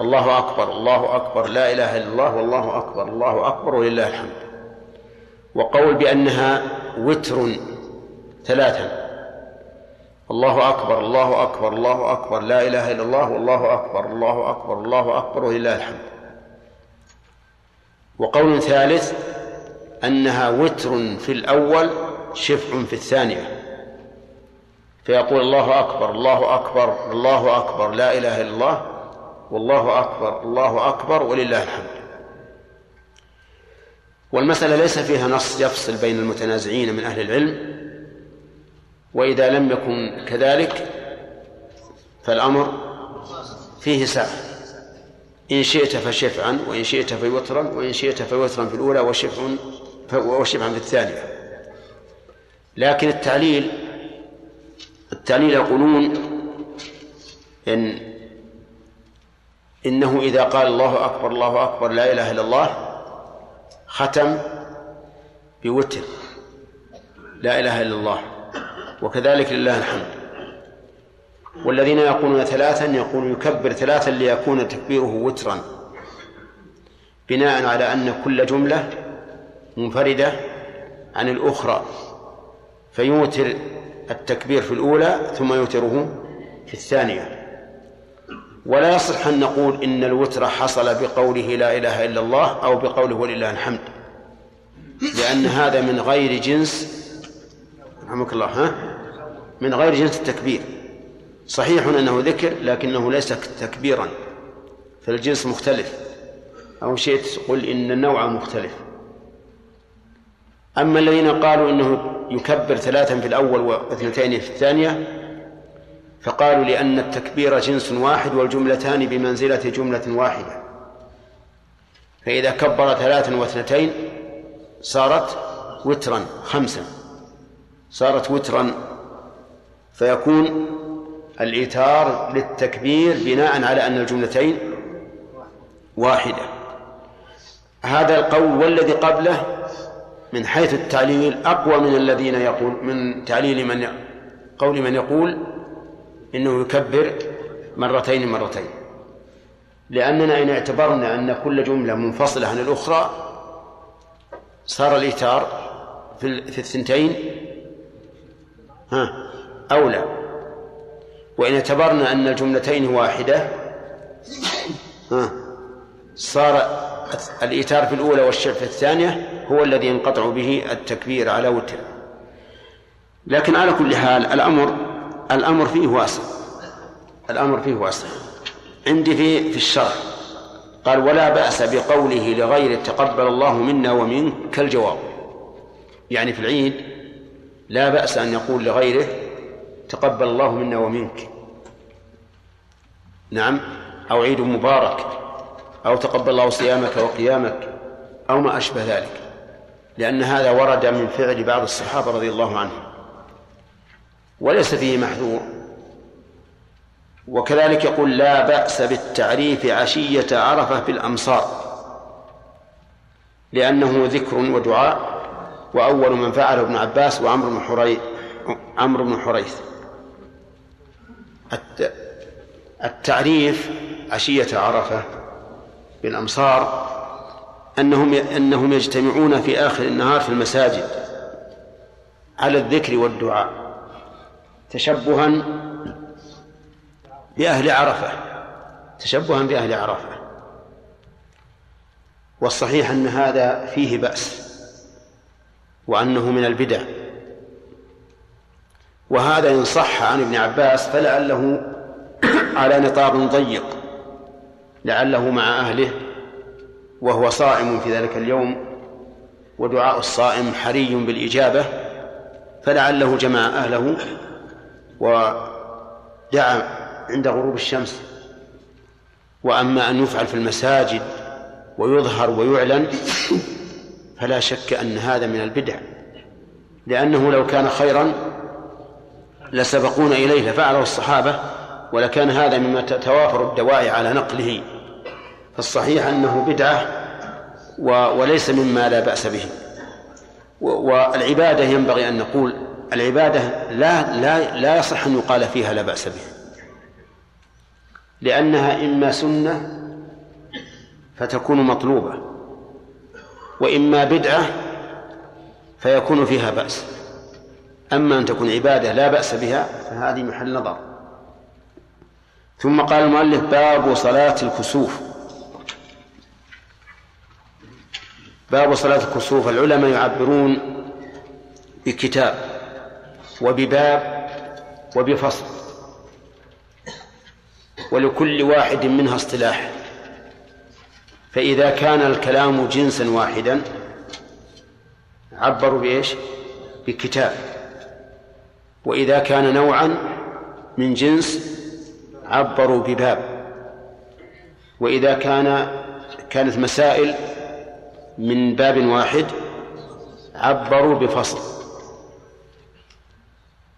الله أكبر الله أكبر لا إله إلا الله والله أكبر الله أكبر ولله الحمد. وقول بأنها وتر ثلاثا. الله أكبر الله أكبر الله أكبر لا إله إلا الله والله أكبر الله أكبر الله أكبر ولله الحمد. وقول ثالث أنها وتر في الأول شفع في الثانية. فيقول الله أكبر الله أكبر الله أكبر لا إله إلا الله والله أكبر الله أكبر ولله الحمد. والمسألة ليس فيها نص يفصل بين المتنازعين من أهل العلم وإذا لم يكن كذلك فالأمر فيه سعة إن شئت فشفعا وإن شئت فوترا وإن شئت فوترا في الأولى وشفع وشفعا في الثانية. لكن التعليل التعليل يقولون إن إنه إذا قال الله أكبر الله أكبر لا إله إلا الله ختم بوتر. لا إله إلا الله. وكذلك لله الحمد. والذين يقولون ثلاثا يقول يكبر ثلاثا ليكون تكبيره وترا. بناء على أن كل جملة منفردة عن الأخرى. فيوتر التكبير في الأولى ثم يوتره في الثانية. ولا يصح أن نقول إن الوتر حصل بقوله لا إله إلا الله أو بقوله ولله الحمد. لأن هذا من غير جنس رحمك الله ها؟ من غير جنس التكبير. صحيح أنه ذكر لكنه ليس تكبيرا فالجنس مختلف. أو شئت قل إن النوع مختلف. أما الذين قالوا إنه يكبر ثلاثا في الأول واثنتين في الثانية فقالوا لأن التكبير جنس واحد والجملتان بمنزلة جملة واحدة. فإذا كبر ثلاثا واثنتين صارت وترا خمسا. صارت وترا فيكون الإيتار للتكبير بناء على أن الجملتين واحدة. هذا القول والذي قبله من حيث التعليل أقوى من الذين يقول من تعليل من قول من يقول إنه يكبر مرتين مرتين. لأننا إن اعتبرنا أن كل جملة منفصلة عن الأخرى صار الإيتار في الثنتين. ها أولى. وإن اعتبرنا أن الجملتين واحدة ها صار الإيتار في الأولى والشع في الثانية هو الذي ينقطع به التكبير على وتر. لكن على كل حال الأمر الأمر فيه واسع. الأمر فيه واسع. عندي في في الشرح قال ولا بأس بقوله لغير تقبل الله منا ومنك كالجواب. يعني في العيد لا بأس أن يقول لغيره تقبل الله منا ومنك. نعم أو عيد مبارك. أو تقبل الله صيامك وقيامك أو ما أشبه ذلك لأن هذا ورد من فعل بعض الصحابة رضي الله عنهم. وليس فيه محذور. وكذلك يقول لا بأس بالتعريف عشية عرفة بالأمصار لأنه ذكر ودعاء وأول من فعله ابن عباس وعمرو بن حريث عمرو بن حريث. التعريف عشية عرفة بالأمصار أنهم أنهم يجتمعون في آخر النهار في المساجد على الذكر والدعاء تشبها بأهل عرفة تشبها بأهل عرفة. والصحيح أن هذا فيه بأس وأنه من البدع. وهذا إن صح عن ابن عباس فلعله على نطاق ضيق. لعله مع أهله وهو صائم في ذلك اليوم ودعاء الصائم حري بالإجابة فلعله جمع أهله ودعا عند غروب الشمس. وأما أن يفعل في المساجد ويظهر ويعلن فلا شك أن هذا من البدع لأنه لو كان خيرا لسبقونا إليه لفعله الصحابة ولكان هذا مما تتوافر الدواعي على نقله. فالصحيح أنه بدعة وليس مما لا بأس به. والعبادة ينبغي أن نقول العبادة لا لا لا يصح أن يقال فيها لا بأس به. لأنها إما سنة فتكون مطلوبة وإما بدعة فيكون فيها بأس. أما أن تكون عبادة لا بأس بها فهذه محل نظر. ثم قال المؤلف باب صلاة الكسوف. باب صلاة الكسوف. العلماء يعبرون بكتاب وبباب وبفصل ولكل واحد منها اصطلاح. فإذا كان الكلام جنسا واحدا عبروا بإيش؟ بكتاب. وإذا كان نوعا من جنس عبروا بباب. وإذا كان كانت مسائل من باب واحد عبروا بفصل.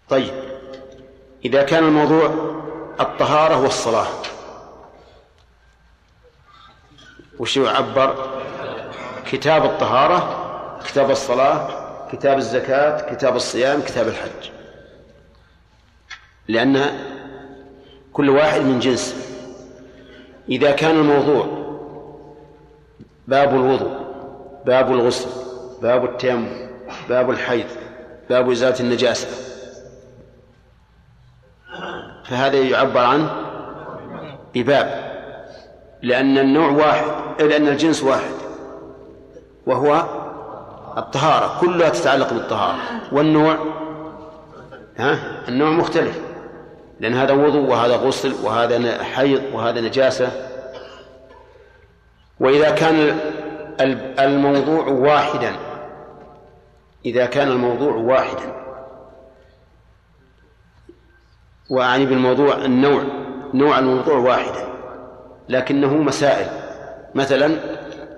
طيب إذا كان الموضوع الطهارة والصلاة وش يعبر كتاب الطهارة كتاب الصلاة كتاب الزكاة كتاب الصيام كتاب الحج. لأن كل واحد من جنس. إذا كان الموضوع باب الوضوء باب الغسل باب التيمم باب الحيض باب إزالة النجاسة. فهذا يعبر عنه بباب لأن النوع واحد لأن الجنس واحد وهو الطهارة كلها تتعلق بالطهارة. والنوع؟ ها؟ النوع مختلف لأن هذا وضوء وهذا غسل وهذا حيض وهذا نجاسة. وإذا كان الموضوع واحدا. إذا كان الموضوع واحدا. وأعني بالموضوع النوع. نوع الموضوع واحدا. لكنه مسائل. مثلا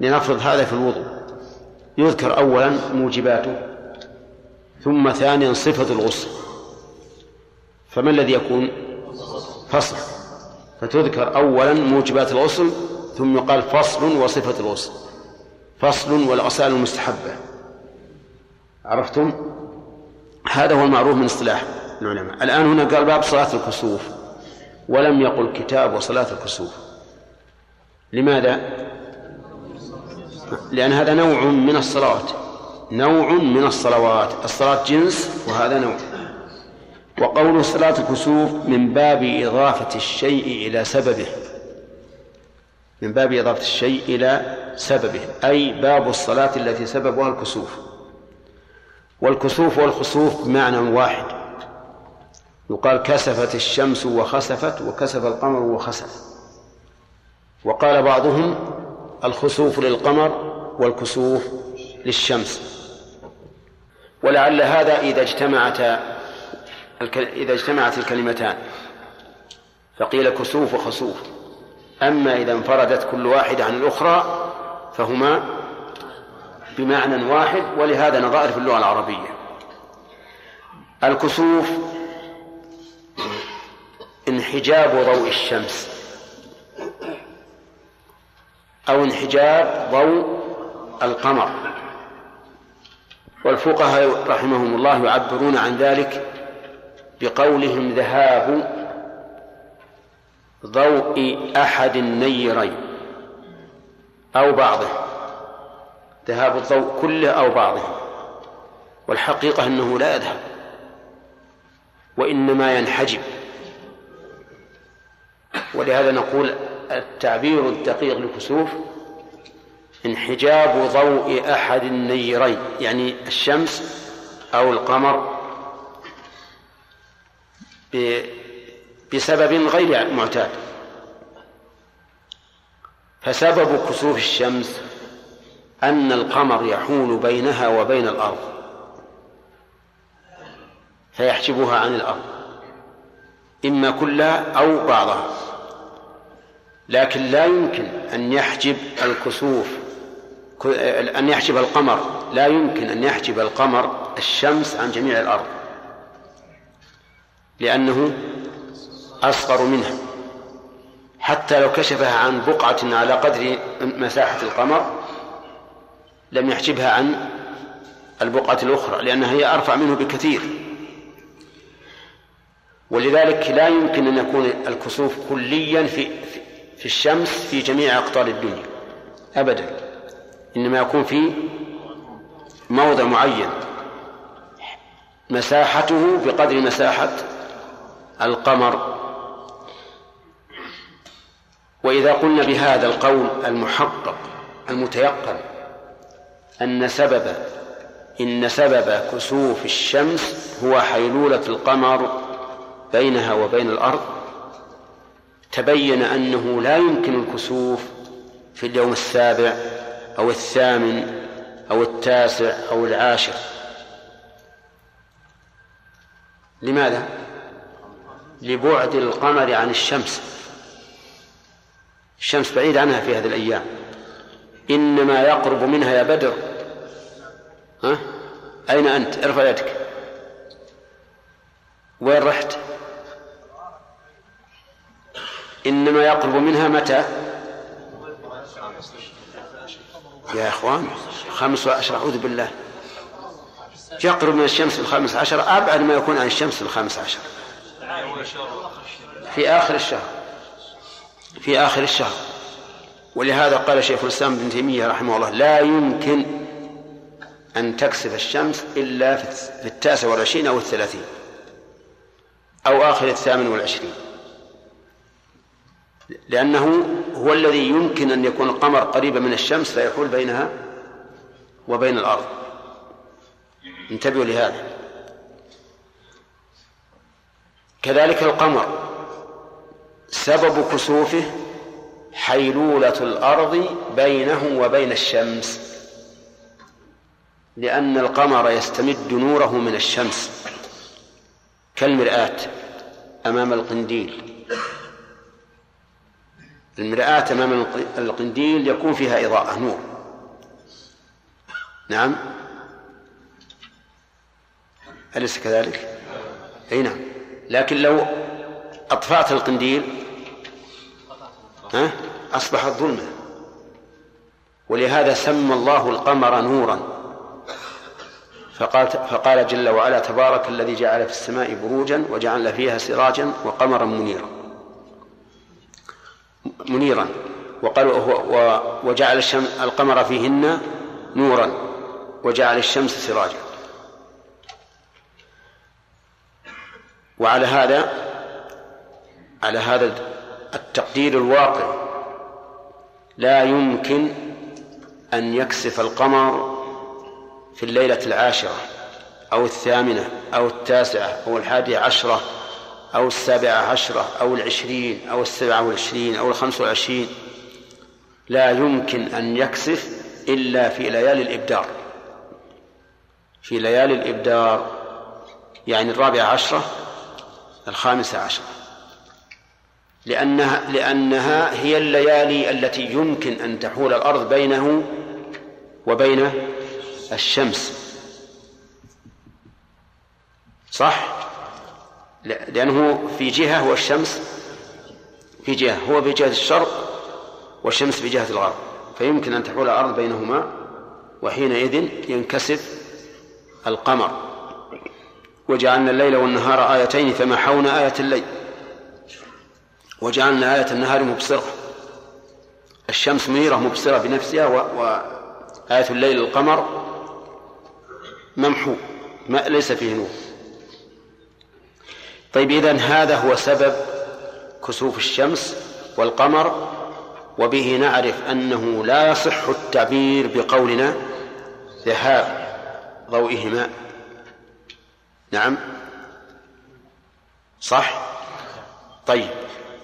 لنفرض هذا في الوضوء. يذكر أولا موجباته. ثم ثانيا صفة الغسل. فما الذي يكون؟ فصل. فتذكر أولا موجبات الغسل ثم يقال فصل وصفة الغسل. فصل والغسائل المستحبة عرفتم؟ هذا هو المعروف من اصطلاح العلماء. الآن هنا قال باب صلاة الكسوف. ولم يقل كتاب وصلاة الكسوف. لماذا؟ لأن هذا نوع من الصلوات. نوع من الصلوات. الصلاة جنس وهذا نوع. وقول صلاة الكسوف من باب إضافة الشيء إلى سببه. من باب إضافة الشيء إلى سببه أي باب الصلاة التي سببها الكسوف. والكسوف والخسوف بمعنى واحد. يقال كسفت الشمس وخسفت وكسف القمر وخسف. وقال بعضهم الخسوف للقمر والكسوف للشمس. ولعل هذا إذا اجتمعتا إذا اجتمعت الكلمتان. فقيل كسوف وخسوف أما إذا انفردت كل واحدة عن الأخرى فهما بمعنى واحد ولهذا نظائر في اللغة العربية. الكسوف انحجاب ضوء الشمس. أو انحجاب ضوء القمر. والفقهاء رحمهم الله يعبرون عن ذلك بقولهم ذهاب ضوء أحد النيرين. أو بعضه ذهاب الضوء كله أو بعضه والحقيقة أنه لا يذهب. وإنما ينحجب. ولهذا نقول التعبير الدقيق للكسوف انحجاب ضوء أحد النيرين يعني الشمس أو القمر بسبب غير معتاد. فسبب كسوف الشمس أن القمر يحول بينها وبين الأرض فيحجبها عن الأرض. إما كلها أو بعضها. لكن لا يمكن أن يحجب الكسوف أن يحجب القمر. لا يمكن أن يحجب القمر الشمس عن جميع الأرض لأنه أصغر منها. حتى لو كشفها عن بقعة على قدر مساحة القمر لم يحجبها عن البقعة الأخرى لأنها هي أرفع منه بكثير. ولذلك لا يمكن أن يكون الكسوف كليا في في الشمس في جميع أقطار الدنيا أبدا. إنما يكون في موضع معين مساحته بقدر مساحة القمر. وإذا قلنا بهذا القول المحقق المتيقن أن سبب إن سبب كسوف الشمس هو حيلولة القمر بينها وبين الأرض تبين أنه لا يمكن الكسوف في اليوم السابع أو الثامن أو التاسع أو العاشر لماذا؟ لبعد القمر عن الشمس الشمس بعيد عنها في هذه الأيام إنما يقرب منها يا بدر ها؟ أين أنت؟ ارفع يدك وين رحت؟ إنما يقرب منها متى؟ يا إخوان خمس عشر أعوذ بالله يقرب من الشمس في الخامس عشر أبعد ما يكون عن الشمس في الخامس عشر في آخر الشهر في آخر الشهر. ولهذا قال شيخ الإسلام ابن تيمية رحمه الله لا يمكن أن تكسف الشمس إلا في التاسع والعشرين أو الثلاثين أو آخر الثامن والعشرين. لأنه هو الذي يمكن أن يكون القمر قريبا من الشمس فيحول بينها وبين الأرض. انتبهوا لهذا. كذلك القمر. سبب كسوفه حيلولة الأرض بينه وبين الشمس. لأن القمر يستمد نوره من الشمس. كالمرآة أمام القنديل. المرآة أمام القنديل يكون فيها إضاءة نور. نعم؟ أليس كذلك؟ أي نعم. لكن لو أطفأت القنديل. ها؟ أصبحت ظلمة ولهذا سمى الله القمر نورا. فقال فقال جل وعلا تبارك الذي جعل في السماء بروجا وجعل فيها سراجا وقمرا منيرا. منيرا. وقال وجعل الشمس القمر فيهن نورا وجعل الشمس سراجا. وعلى هذا على هذا التقدير الواقع. لا يمكن أن يكسف القمر في الليلة العاشرة أو الثامنة أو التاسعة أو الحادية عشرة أو السابعة عشرة أو العشرين أو السبعة والعشرين أو الخمس والعشرين. لا يمكن أن يكسف إلا في ليالي الإبدار. في ليالي الإبدار يعني الرابعة عشرة الخامسة عشرة. لأنها لأنها هي الليالي التي يمكن أن تحول الأرض بينه وبين الشمس. صح؟ لأنه في جهة والشمس في جهة هو في جهة الشرق والشمس في جهة الغرب. فيمكن أن تحول الأرض بينهما وحينئذ ينكسف القمر. وجعلنا الليل والنهار آيتين فمحونا آية الليل. وجعلنا آية النهار مبصرة. الشمس منيرة مبصرة بنفسها وآية الليل القمر ممحو ما ليس فيه نور. طيب إذن هذا هو سبب كسوف الشمس والقمر وبه نعرف أنه لا يصح التعبير بقولنا ذهاب ضوئهما. نعم؟ صح؟ طيب.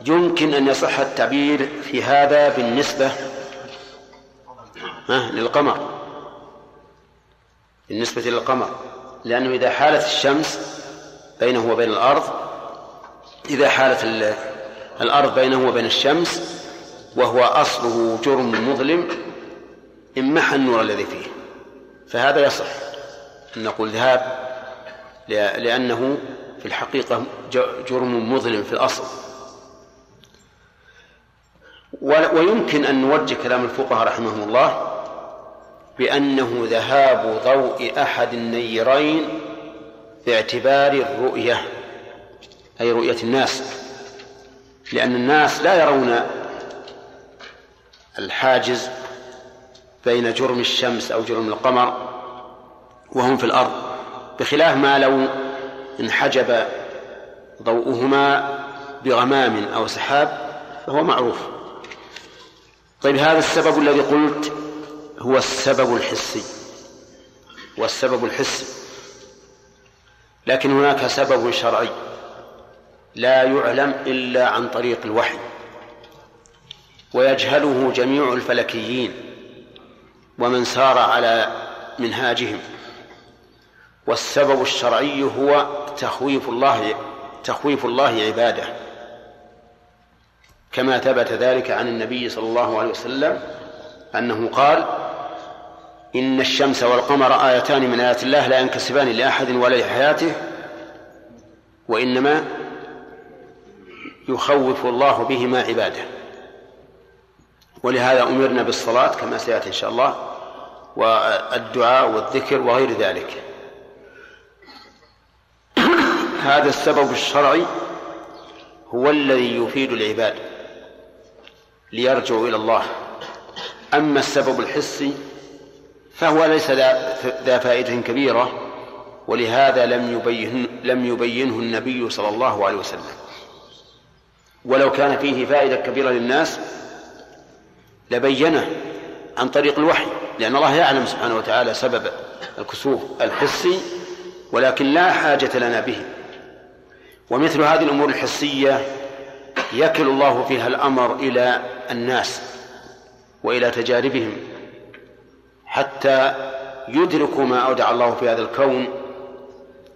يمكن أن يصح التعبير في هذا بالنسبة للقمر. بالنسبة للقمر. لأنه إذا حالت الشمس بينه وبين الأرض إذا حالت الأرض بينه وبين الشمس وهو أصله جرم مظلم امحى النور الذي فيه. فهذا يصح أن نقول ذهاب لأنه في الحقيقة جرم مظلم في الأصل. ويمكن أن نوجه كلام الفقهاء رحمهم الله بأنه ذهاب ضوء أحد النيرين باعتبار الرؤية أي رؤية الناس لأن الناس لا يرون الحاجز بين جرم الشمس أو جرم القمر وهم في الأرض بخلاف ما لو انحجب ضوءهما بغمام أو سحاب فهو معروف. طيب هذا السبب الذي قلت هو السبب الحسي. والسبب الحسي. لكن هناك سبب شرعي لا يعلم إلا عن طريق الوحي ويجهله جميع الفلكيين ومن سار على منهاجهم. والسبب الشرعي هو تخويف الله تخويف الله عباده. كما ثبت ذلك عن النبي صلى الله عليه وسلم أنه قال إن الشمس والقمر آيتان من آيات الله لا ينكسبان لأحد ولا لحياته وإنما يخوف الله بهما عباده. ولهذا أمرنا بالصلاة كما سيأتي إن شاء الله والدعاء والذكر وغير ذلك. هذا السبب الشرعي هو الذي يفيد العباد. ليرجعوا إلى الله. أما السبب الحسي فهو ليس ذا فائدة كبيرة ولهذا لم يبين لم يبينه النبي صلى الله عليه وسلم. ولو كان فيه فائدة كبيرة للناس لبينه عن طريق الوحي لأن الله يعلم سبحانه وتعالى سبب الكسوف الحسي ولكن لا حاجة لنا به. ومثل هذه الأمور الحسية يكل الله فيها الأمر إلى الناس وإلى تجاربهم حتى يدركوا ما أودع الله في هذا الكون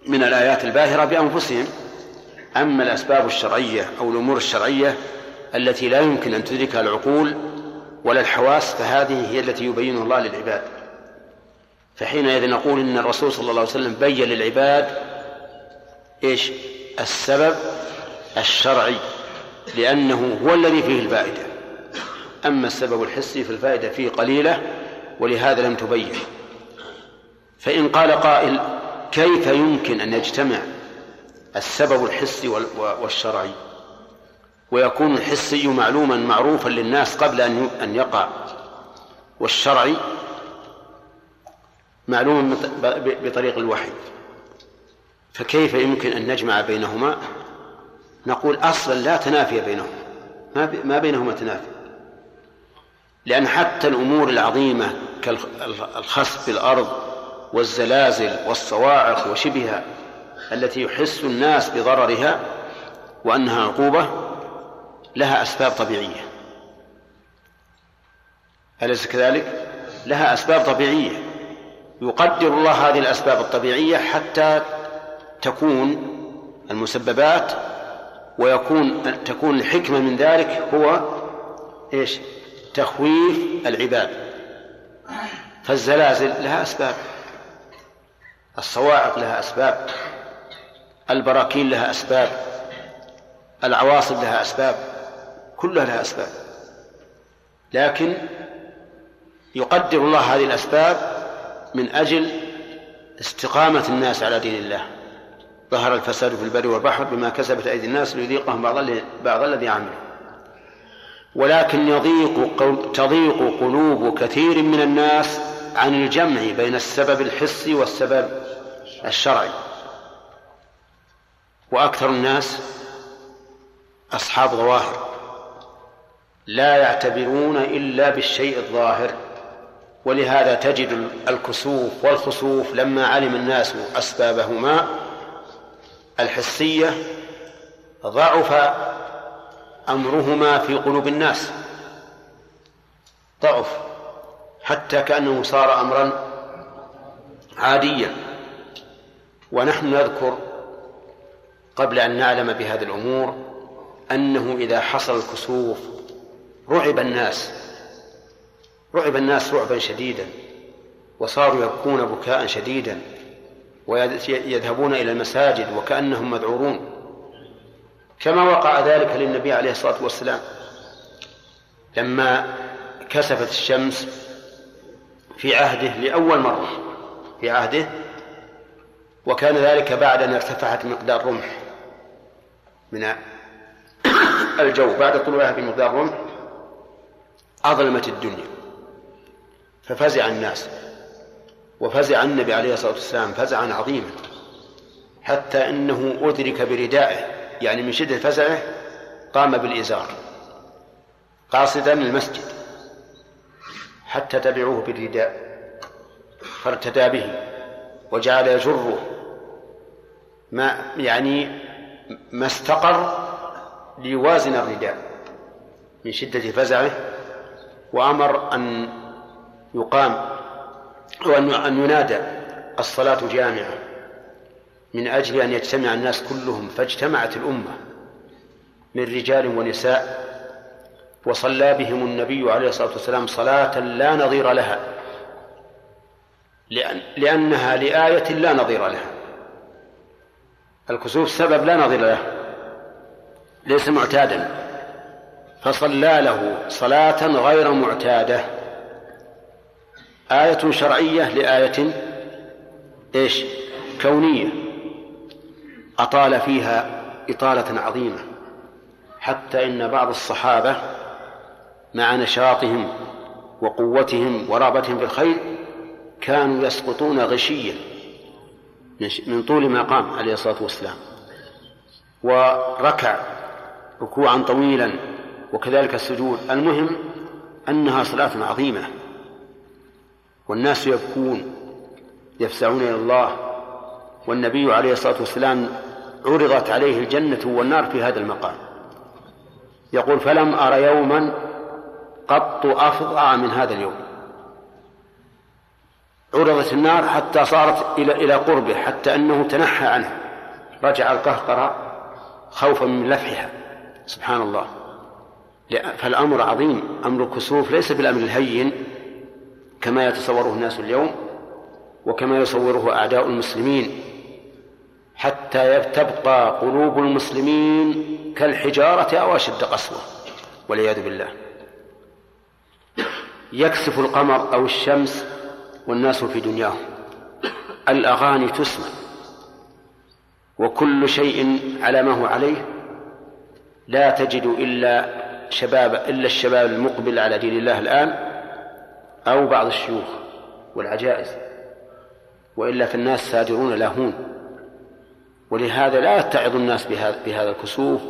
من الآيات الباهرة بأنفسهم. أما الأسباب الشرعية أو الأمور الشرعية التي لا يمكن أن تدركها العقول ولا الحواس فهذه هي التي يبينها الله للعباد. فحينئذ نقول إن الرسول صلى الله عليه وسلم بين للعباد إيش؟ السبب الشرعي. لأنه هو الذي فيه الفائدة. أما السبب الحسي فالفائدة فيه قليلة ولهذا لم تبين. فإن قال قائل كيف يمكن أن يجتمع السبب الحسي والشرعي؟ ويكون الحسي معلوما معروفا للناس قبل أن أن يقع. والشرعي معلوم بطريق الوحي. فكيف يمكن أن نجمع بينهما؟ نقول أصلا لا تنافي بينهما ما بينهما تنافي. لأن حتى الأمور العظيمة كالخسف بالأرض والزلازل والصواعق وشبهها التي يحس الناس بضررها وأنها عقوبة لها أسباب طبيعية. أليس كذلك؟ لها أسباب طبيعية. يقدر الله هذه الأسباب الطبيعية حتى تكون المسببات ويكون تكون الحكمة من ذلك هو إيش؟ تخويف العباد. فالزلازل لها أسباب. الصواعق لها أسباب. البراكين لها أسباب. العواصف لها أسباب. كلها لها أسباب. لكن يقدر الله هذه الأسباب من أجل استقامة الناس على دين الله. ظهر الفساد في البر والبحر بما كسبت أيدي الناس ليذيقهم بعض بعض الذي عملوا. ولكن يضيق تضيق قلوب كثير من الناس عن الجمع بين السبب الحسي والسبب الشرعي. وأكثر الناس أصحاب ظواهر لا يعتبرون إلا بالشيء الظاهر. ولهذا تجد الكسوف والخسوف لما علم الناس أسبابهما الحسية ضعف أمرهما في قلوب الناس. ضعف حتى كأنه صار أمرا عاديا. ونحن نذكر قبل أن نعلم بهذه الأمور أنه إذا حصل الكسوف رعب الناس رعب الناس رعبا شديدا وصاروا يبكون بكاء شديدا. ويذهبون إلى المساجد وكأنهم مذعورون. كما وقع ذلك للنبي عليه الصلاة والسلام. لما كسفت الشمس في عهده لأول مرة في عهده وكان ذلك بعد أن ارتفعت مقدار رمح من الجو بعد طلوعها بمقدار رمح أظلمت الدنيا ففزع الناس. وفزع النبي عليه الصلاة والسلام فزعا عظيما. حتى إنه أدرك بردائه يعني من شدة فزعه قام بالإزار قاصدا المسجد حتى تبعوه بالرداء فارتدى به وجعل يجره ما يعني ما استقر ليوازن الرداء من شدة فزعه وأمر أن يقام وأن ينادى الصلاة جامعة من أجل أن يجتمع الناس كلهم فاجتمعت الأمة من رجال ونساء وصلى بهم النبي عليه الصلاة والسلام صلاة لا نظير لها لأن لأنها لآية لا نظير لها. الكسوف سبب لا نظير له ليس معتادا فصلى له صلاة غير معتادة. آية شرعية لآية إيش؟ كونية. أطال فيها إطالة عظيمة. حتى إن بعض الصحابة مع نشاطهم وقوتهم ورغبتهم في الخير كانوا يسقطون غشيا من طول ما قام عليه الصلاة والسلام. وركع ركوعا طويلا وكذلك السجود. المهم أنها صلاة عظيمة. والناس يبكون يفزعون إلى الله. والنبي عليه الصلاة والسلام عرضت عليه الجنة والنار في هذا المقام. يقول فلم أر يوما قط أفظع من هذا اليوم. عرضت النار حتى صارت إلى إلى قربه حتى أنه تنحى عنه. رجع القهقرة خوفا من لفحها. سبحان الله. فالأمر عظيم. أمر الكسوف ليس بالأمر الهين. كما يتصوره الناس اليوم وكما يصوره أعداء المسلمين حتى تبقى قلوب المسلمين كالحجارة أو أشد قسوة والعياذ بالله. يكسف القمر أو الشمس والناس في دنياهم. الأغاني تسمع وكل شيء على ما هو عليه. لا تجد إلا شباب إلا الشباب المقبل على دين الله الآن. أو بعض الشيوخ والعجائز وإلا فالناس سادرون لاهون. ولهذا لا يتعظ الناس بهذا الكسوف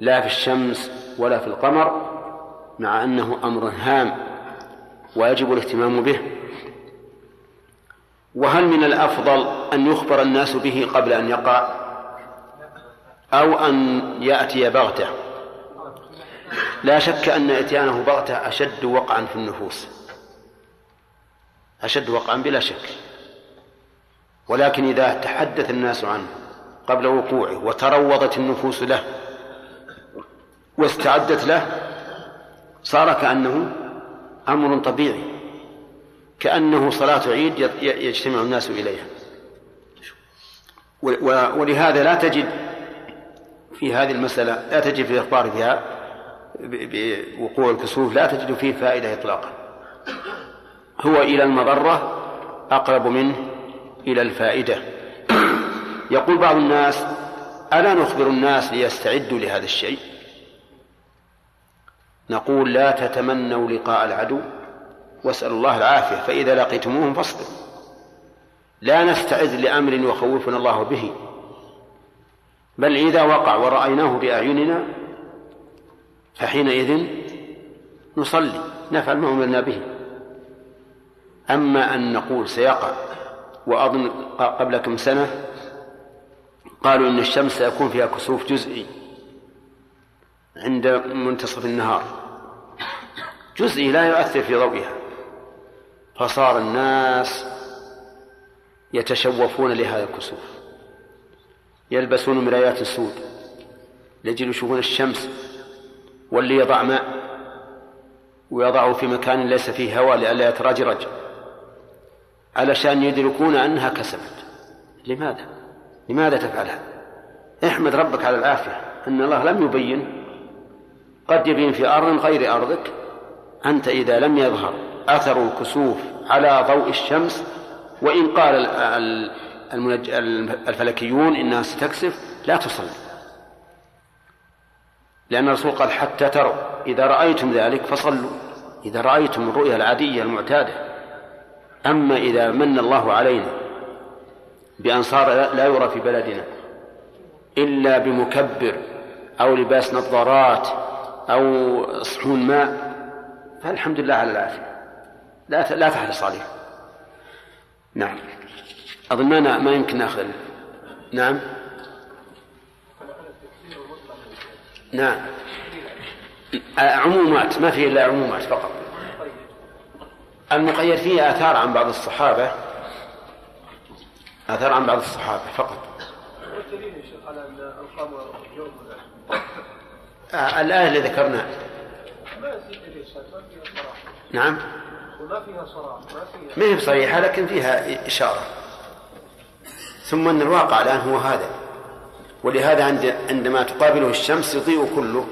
لا في الشمس ولا في القمر مع أنه أمر هام ويجب الاهتمام به. وهل من الأفضل أن يخبر الناس به قبل أن يقع؟ أو أن يأتي بغتة؟ لا شك أن إتيانه بغتة أشد وقعا في النفوس. أشد وقعا بلا شك. ولكن إذا تحدث الناس عنه قبل وقوعه وتروضت النفوس له واستعدت له صار كأنه أمر طبيعي كأنه صلاة عيد يجتمع الناس إليها. ولهذا لا تجد في هذه المسألة لا تجد في الإخبار بها بوقوع الكسوف لا تجد فيه فائدة إطلاقا. هو إلى المضرة أقرب منه إلى الفائدة. *coughs* يقول بعض الناس ألا نخبر الناس ليستعدوا لهذا الشيء؟ نقول لا تتمنوا لقاء العدو واسألوا الله العافية فإذا لقيتموهم فاصبروا لا نستعد لأمر يخوفنا الله به. بل إذا وقع ورأيناه بأعيننا فحينئذ نصلي نفعل ما أمرنا به. أما أن نقول سيقع وأظن قبل كم سنة قالوا إن الشمس سيكون فيها كسوف جزئي عند منتصف النهار. جزئي لا يؤثر في ضوئها. فصار الناس يتشوفون لهذا الكسوف. يلبسون مرايات سود لأجل يشوفون الشمس واللي يضع ماء ويضعه في مكان ليس فيه هواء لئلا يترجرج علشان يدركون أنها كسبت. لماذا؟ لماذا تفعل هذا؟ احمد ربك على العافية. أن الله لم يبين قد يبين في أرض غير أرضك. أنت إذا لم يظهر أثر الكسوف على ضوء الشمس وإن قال الفلكيون إنها ستكسف لا تصلي. لأن الرسول قال حتى تروا إذا رأيتم ذلك فصلوا. إذا رأيتم الرؤيا العادية المعتادة أما إذا من الله علينا بأن صار لا يرى في بلدنا إلا بمكبر أو لباس نظارات أو صحون ماء فالحمد لله على العافية. لا لا تحرص عليه. نعم. أظن ما ما يمكن نأخذ. نعم. نعم. عمومات ما فيه إلا عمومات فقط. المقيد فيه آثار عن بعض الصحابة آثار عن بعض الصحابة فقط. آه الآية اللي ذكرناها. نعم. وما فيها صراحة ما هي بصريحة لكن فيها إشارة. ثم أن الواقع الآن هو هذا. ولهذا عند عندما تقابله الشمس يضيء كله.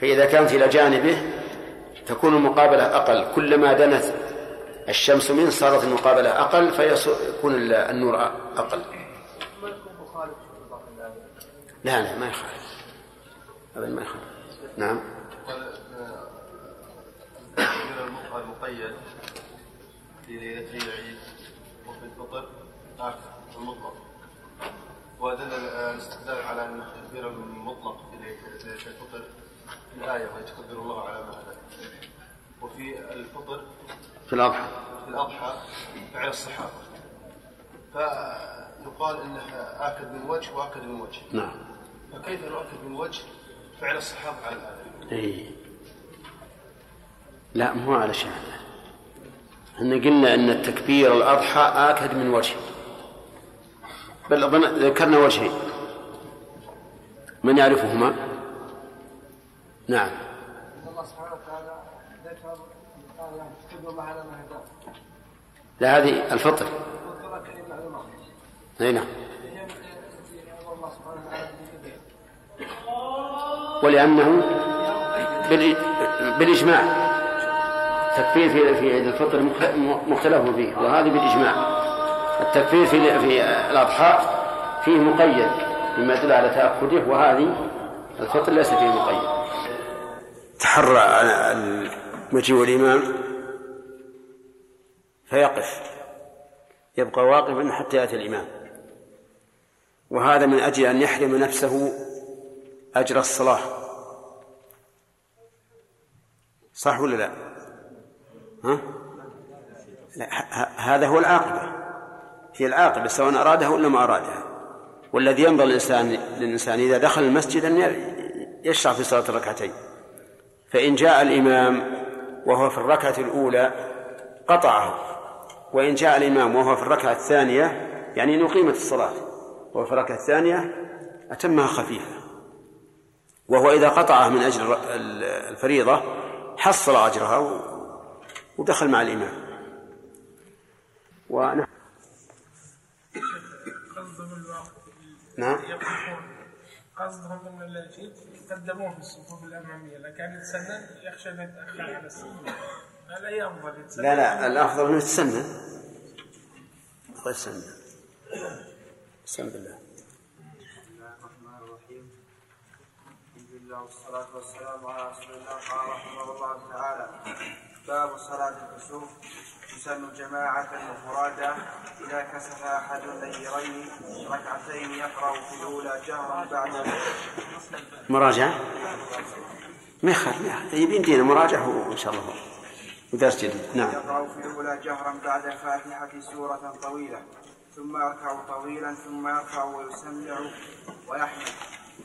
فإذا كانت إلى جانبه تكون المقابلة أقل. كلما دنت الشمس منه صارت المقابلة أقل فيكون النور أقل. لا لا ما يخالف. أبدا ما يخالف. نعم. المقيد في ليلة العيد وفي الفطر آخر المطلق ودل الأستدلال على أن التكبير المطلق في ليلة الفطر في الآية ويتكبر الله على ما وفي الفطر في الأضحى. في الأضحى فعل الصحابة. فيقال أنه آكد من وجه وآكد من وجه. نعم. فكيف نؤكد من وجه؟ فعل الصحابة على الآية؟ إيه. لا مو على شيء إحنا قلنا إن التكبير الأضحى آكد من وجه. بل أظن ذكرنا وجهين. من يعرفهما؟ نعم. الله سبحانه وتعالى ذكر قال تكبر الله على ما هداه لا هذه الفطر. أي نعم. بالكبير ولأنه بال- بالإجماع. التكفير في في عيد الفطر مخ- مختلف فيه وهذه بالإجماع. التكفير في في الأضحى فيه مقيد بما يدل على تأخره وهذه الفطر ليس فيه مقيد. تحرى مجيء الإمام فيقف. يبقى واقفا حتى يأتي الإمام. وهذا من أجل أن يحرم نفسه أجر الصلاة. صح ولا لا؟ ها؟ لا هذا هو العاقبة. هي العاقبة سواء أرادها ولا ما أرادها. والذي ينبغي الإنسان للإنسان إذا دخل المسجد أن يشرع في صلاة الركعتين. فإن جاء الإمام وهو في الركعة الأولى قطعه وإن جاء الإمام وهو في الركعة الثانية يعني أنه قيمة الصلاة وهو في الركعة الثانية أتمها خفيفة. وهو إذا قطعه من أجل الفريضة حصل أجرها ودخل مع الإمام. الوقت نعم. قصدهم إن الذي يقدمون في الصفوف الأمامية لكن يتسنن يخشى أن يتأخر على السنة هذا هي أفضل يتسنن؟ لا لا الأفضل أنه يتسنى غير سنة بسم الله الرحمن الرحيم الحمد لله والصلاة والسلام على رسول الله قال رحمه الله تعالى باب صلاة الكسوف. تسن جماعة وفرادا إذا كسف أحد الليلين ركعتين يقرأ في الأولى جهرا بعد مراجعة؟ ما يخالف. ما يخالف. يبين مراجعة وإن شاء الله. ودرس جديد نعم. يقرأ في الأولى جهرا بعد الفاتحة سورة طويلة. ثم يركع طويلا ثم يرفع ويسمع ويحمد.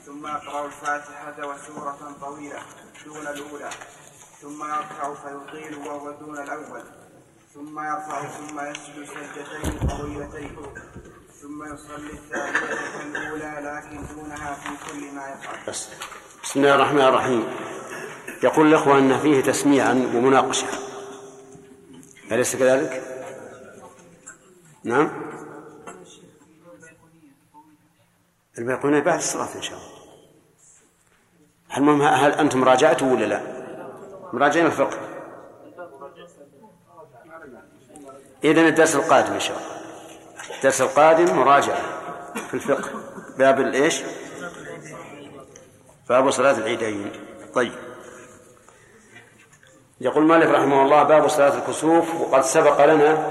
ثم يقرأ الفاتحة وسورة طويلة دون الأولى. ثم يركع فيطيل وهو دون الأول. ثم يرفع ثم يسجد سجدتين طويلتين ثم يصلي الثانية كالأولى لكن دونها في كل ما يفعل. بس. بسم الله الرحمن الرحيم. يقول الأخوة أن فيه تسميعا ومناقشة. أليس كذلك؟ نعم. البيقونية بعد الصلاة إن شاء الله. المهم هل أنتم راجعتوا ولا لا؟ مراجعين الفقه. إذن الدرس القادم إن شاء الله الدرس القادم مراجعة في الفقه. باب الإيش؟ باب صلاة العيدين. طيب. يقول مالك رحمه الله باب صلاة الكسوف وقد سبق لنا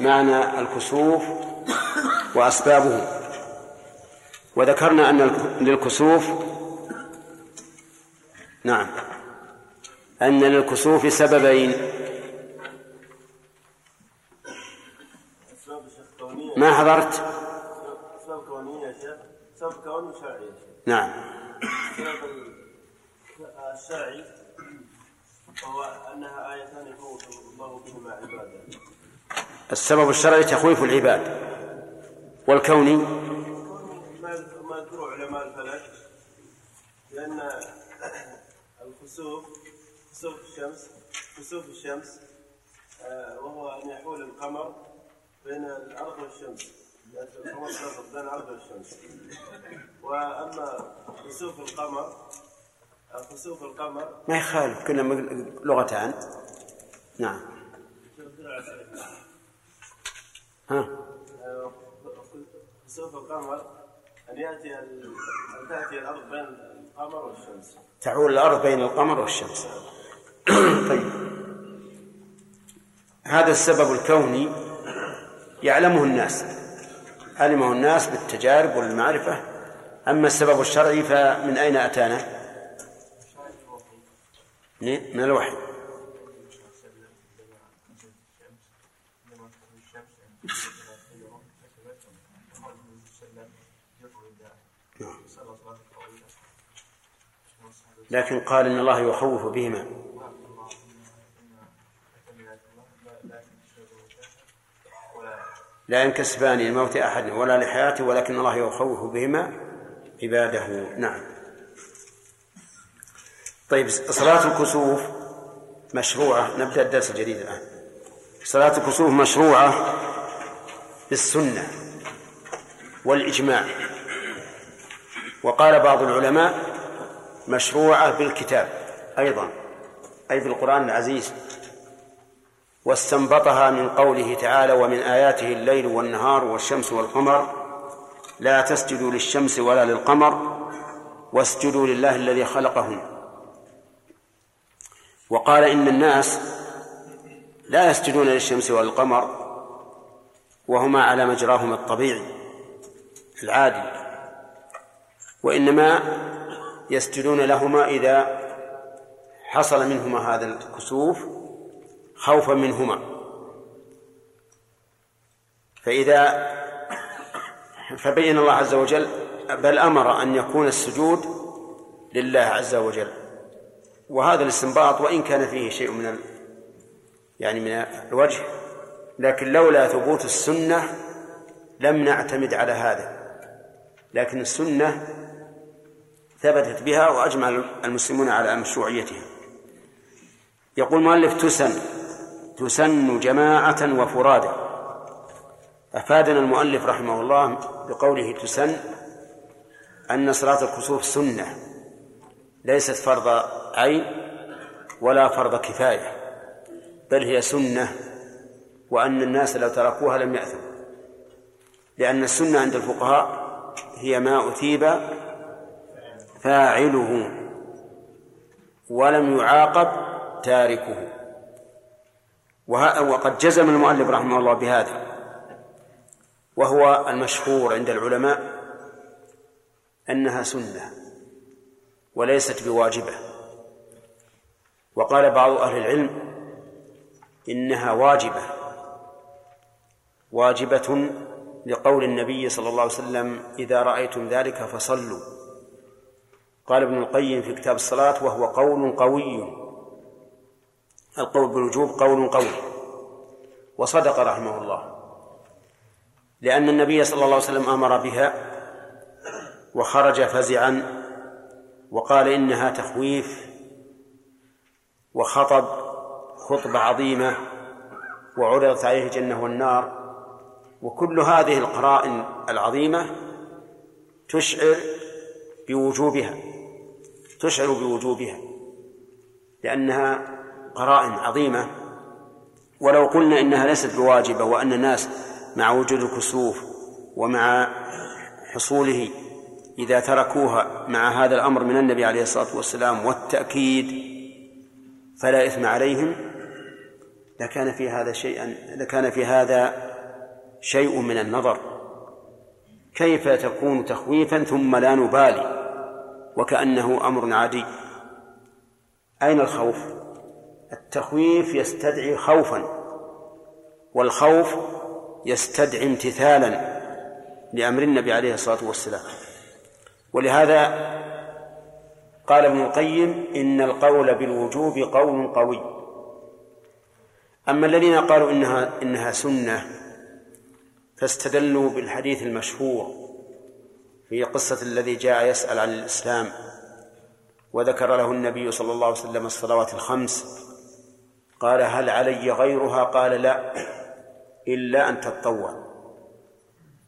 معنى الكسوف وأسبابه. وذكرنا أن للكسوف نعم أن للكسوف سببين. ما حضرت؟ أسباب كونية يا شيخ أسباب كونية وشرعية يا شيخ نعم. الشرعي وهو أنها آيتان يخوف الله بهما عباده السبب الشرعي تخويف العباد. والكوني؟ ما يذكره علماء الفلك لأن الكسوف كسوف الشمس كسوف الشمس آه، وهو أن يحول القمر بين الأرض والشمس. بين الأرض والشمس. وأما كسوف القمر كسوف القمر ما يخالف كنا لغتان. نعم. ها؟ كسوف القمر أن يأتي ال- أن تأتي الأرض بين القمر والشمس. تعول الأرض بين القمر والشمس. طيب. هذا السبب الكوني. يعلمه الناس. علمه الناس بالتجارب والمعرفة. أما السبب الشرعي فمن أين أتانا؟ من الوحي. لكن قال إن الله يخوف بهما. لا ينكسبان الموت أحد ولا لحياته ولكن الله يخوف بهما عباده. نعم. طيب صلاة الكسوف مشروعة. نبدأ الدرس الجديد الآن. صلاة الكسوف مشروعة بالسنة والإجماع. وقال بعض العلماء مشروعة بالكتاب أيضا أي بالقرآن العزيز. واستنبطها من قوله تعالى ومن آياته الليل والنهار والشمس والقمر لا تسجدوا للشمس ولا للقمر واسجدوا لله الذي خلقهن. وقال إن الناس لا يسجدون للشمس ولا القمر وهما على مجراهما الطبيعي العادي وإنما يسجدون لهما إذا حصل منهما هذا الكسوف خوفا منهما. فإذا فبين الله عز وجل بل أمر أن يكون السجود لله عز وجل. وهذا الاستنباط وإن كان فيه شيء من ال... يعني من الوجه لكن لولا ثبوت السنة لم نعتمد على هذا. لكن السنة ثبتت بها وأجمع المسلمون على مشروعيتها. يقول مؤلف تسن. تسن جماعة وفرادا أفادنا المؤلف رحمه الله بقوله تسن أن صلاة الكسوف سنة ليست فرض عين ولا فرض كفاية بل هي سنة وأن الناس لو تركوها لم يأثموا لأن السنة عند الفقهاء هي ما أثيب فاعله ولم يعاقب تاركه. وقد جزم المؤلف رحمه الله بهذا وهو المشهور عند العلماء أنها سنة وليست بواجبة. وقال بعض أهل العلم إنها واجبة واجبة لقول النبي صلى الله عليه وسلم إذا رأيتم ذلك فصلوا. قال ابن القيم في كتاب الصلاة وهو قول قوي. القول بالوجوب قول قوي وصدق رحمه الله. لأن النبي صلى الله عليه وسلم أمر بها وخرج فزعا وقال إنها تخويف وخطب خطبة عظيمة وعرضت عليه الجنة والنار. وكل هذه القرائن العظيمة تشعر بوجوبها تشعر بوجوبها لأنها قرائن عظيمة. ولو قلنا إنها ليست بواجبة وأن الناس مع وجود الكسوف ومع حصوله إذا تركوها مع هذا الأمر من النبي عليه الصلاة والسلام والتأكيد فلا إثم عليهم لكان في هذا شيئا لكان في هذا شيء من النظر. كيف تكون تخويفا ثم لا نبالي؟ وكأنه أمر عادي. أين الخوف؟ التخويف يستدعي خوفا والخوف يستدعي امتثالا لأمر النبي عليه الصلاة والسلام. ولهذا قال ابن القيم إن القول بالوجوب قول قوي. أما الذين قالوا إنها إنها سنة فاستدلوا بالحديث المشهور في قصة الذي جاء يسأل عن الإسلام وذكر له النبي صلى الله عليه وسلم الصلوات الخمس. قال هل علي غيرها؟ قال لا إلا أن تتطوع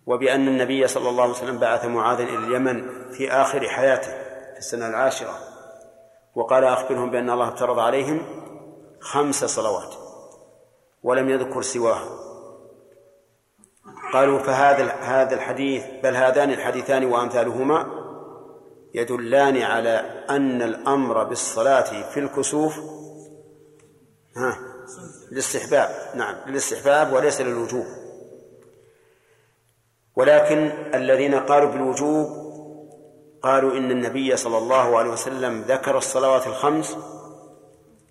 وبأن النبي صلى الله عليه وسلم بعث معاذا إلى اليمن في آخر حياته في السنة العاشرة. وقال أخبرهم بأن الله افترض عليهم خمس صلوات ولم يذكر سواها. قالوا فهذا هذا الحديث بل هذان الحديثان وأمثالهما يدلان على أن الأمر بالصلاة في الكسوف ها. للاستحباب. نعم للاستحباب وليس للوجوب. ولكن الذين قالوا بالوجوب قالوا إن النبي صلى الله عليه وسلم ذكر الصلوات الخمس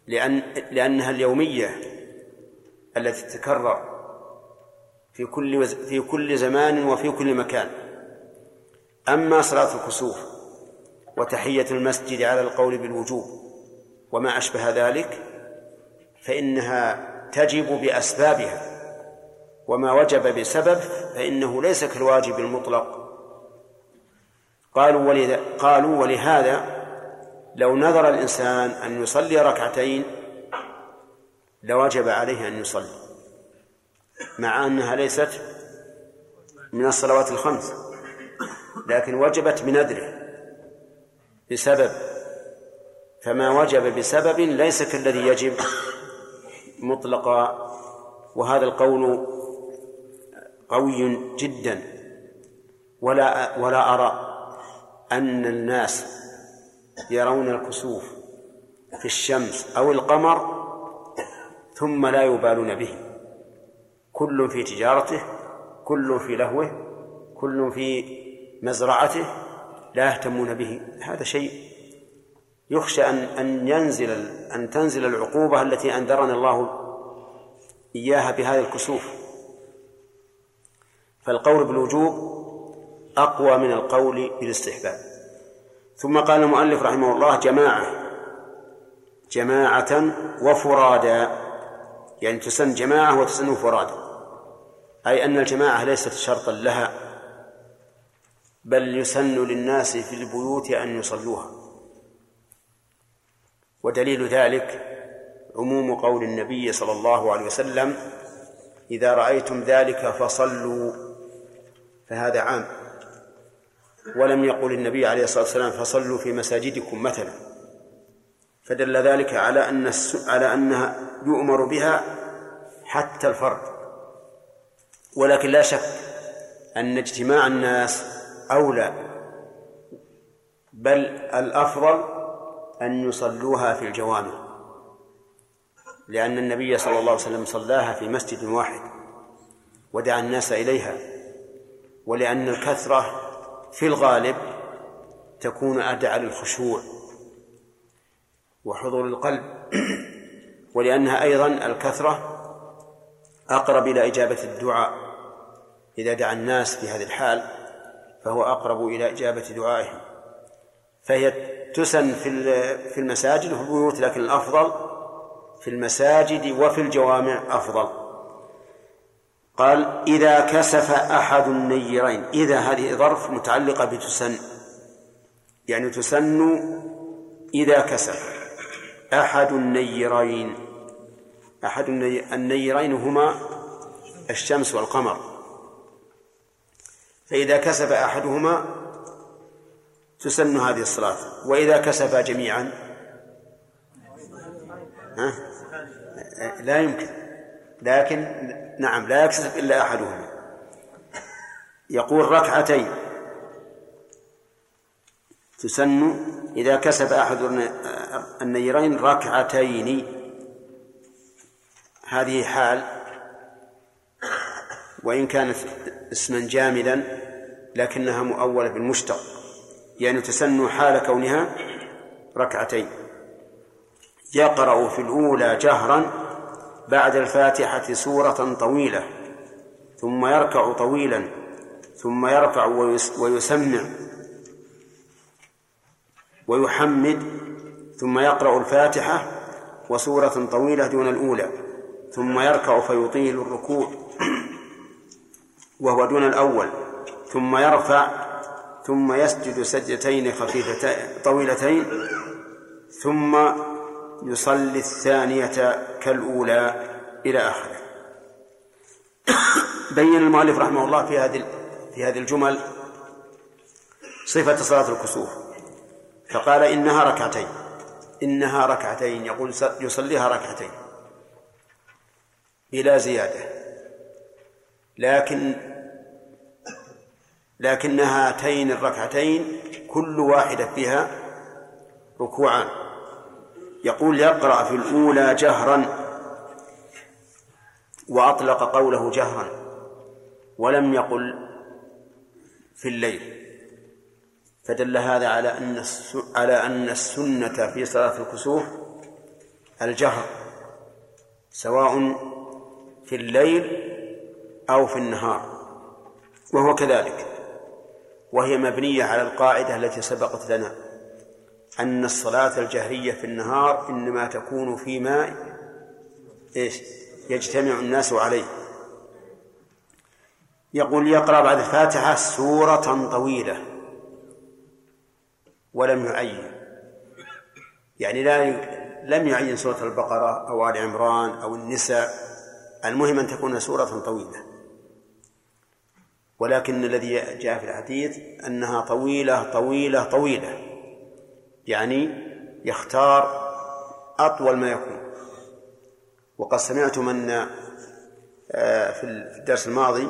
لأن لأنها اليومية التي تتكرر في كل في كل زمان وفي كل مكان. أما صلاة الكسوف وتحية المسجد على القول بالوجوب وما أشبه ذلك فإنها تجب بأسبابها وما وجب بسبب فإنه ليس كالواجب المطلق. قالوا ولذا قالوا ولهذا لو نظر الإنسان أن يصلي ركعتين لوجب عليه أن يصلي مع أنها ليست من الصلوات الخمس لكن وجبت بنذره بسبب فما وجب بسبب ليس كالذي يجب. مطلقا وهذا القول قوي جدا. ولا ولا أرى أن الناس يرون الكسوف في الشمس أو القمر ثم لا يبالون به. كل في تجارته كل في لهوه كل في مزرعته لا يهتمون به. هذا شيء يخشى أن أن ينزل أن تنزل العقوبة التي أنذرنا الله إياها بهذا الكسوف. فالقول بالوجوب أقوى من القول بالاستحباب. ثم قال المؤلف رحمه الله جماعة جماعة وفرادا يعني تسن جماعة وتسن فرادا أي أن الجماعة ليست شرطا لها بل يسن للناس في البيوت أن يصلوها. ودليل ذلك عموم قول النبي صلى الله عليه وسلم إذا رأيتم ذلك فصلوا. فهذا عام. ولم يقل النبي عليه الصلاة والسلام فصلوا في مساجدكم مثلا. فدل ذلك على أن على أنها يؤمر بها حتى الفرد. ولكن لا شك أن اجتماع الناس أولى بل الأفضل أن يصلوها في الجوامع لأن النبي صلى الله عليه وسلم صلاها في مسجد واحد ودعا الناس إليها ولأن الكثرة في الغالب تكون أدعى للخشوع وحضور القلب *clears throat* ولأنها أيضا الكثرة أقرب إلى إجابة الدعاء. إذا دعا الناس في هذه الحال فهو أقرب إلى إجابة دعائهم فهي تسن في في المساجد وفي البيوت لكن الأفضل في المساجد وفي الجوامع أفضل. قال إذا كسف أحد النيرين. إذا هذه ظرف متعلقة بتسن. يعني تسن إذا كسف أحد النيرين. أحد النيرين هما الشمس والقمر. فإذا كسب أحدهما تسن هذه الصلاة. وإذا كسب جميعا. ها؟ لا يمكن. لكن نعم لا يكسب إلا أحدهما يقول ركعتين. تسن إذا كسب أحد النيرين ركعتين. هذه حال. وإن كانت اسما جامدا لكنها مؤولة بالمشتق. يعني تسن حال كونها ركعتين. يقرأ في الأولى جهرا بعد الفاتحة سورة طويلة ثم يركع طويلا ثم يرفع ويسمع ويحمد ثم يقرأ الفاتحة وسورة طويلة دون الأولى ثم يركع فيطيل الركوع *clears throat* وهو دون الأول ثم يرفع ثم يسجد سجدتين خفيفتين طويلتين ثم يصلي الثانية كالأولى إلى آخره. بين المؤلف رحمه الله في هذه في هذه الجمل صفة صلاة الكسوف فقال إنها ركعتين إنها ركعتين يقول يصليها ركعتين بلا زيادة لكن لكن هاتين الركعتين كل واحدة فيها ركوعان. يقول يقرأ في الأولى جهرا وأطلق قوله جهرا ولم يقل في الليل. فدل هذا على أن على أن السنة في صلاة الكسوف الجهر سواء في الليل أو في النهار وهو كذلك. وهي مبنية على القاعدة التي سبقت لنا أن الصلاة الجهرية في النهار إنما تكون فيما إيش؟ يجتمع الناس عليه. يقول يقرأ بعد الفاتحة سورة طويلة ولم يعين. يعني لا لم يعين سورة البقرة أو آل عمران أو النساء المهم أن تكون سورة طويلة. ولكن الذي جاء في الحديث أنها طويلة طويلة طويلة. يعني يختار أطول ما يكون. وقد سمعتم أن آه، في الدرس الماضي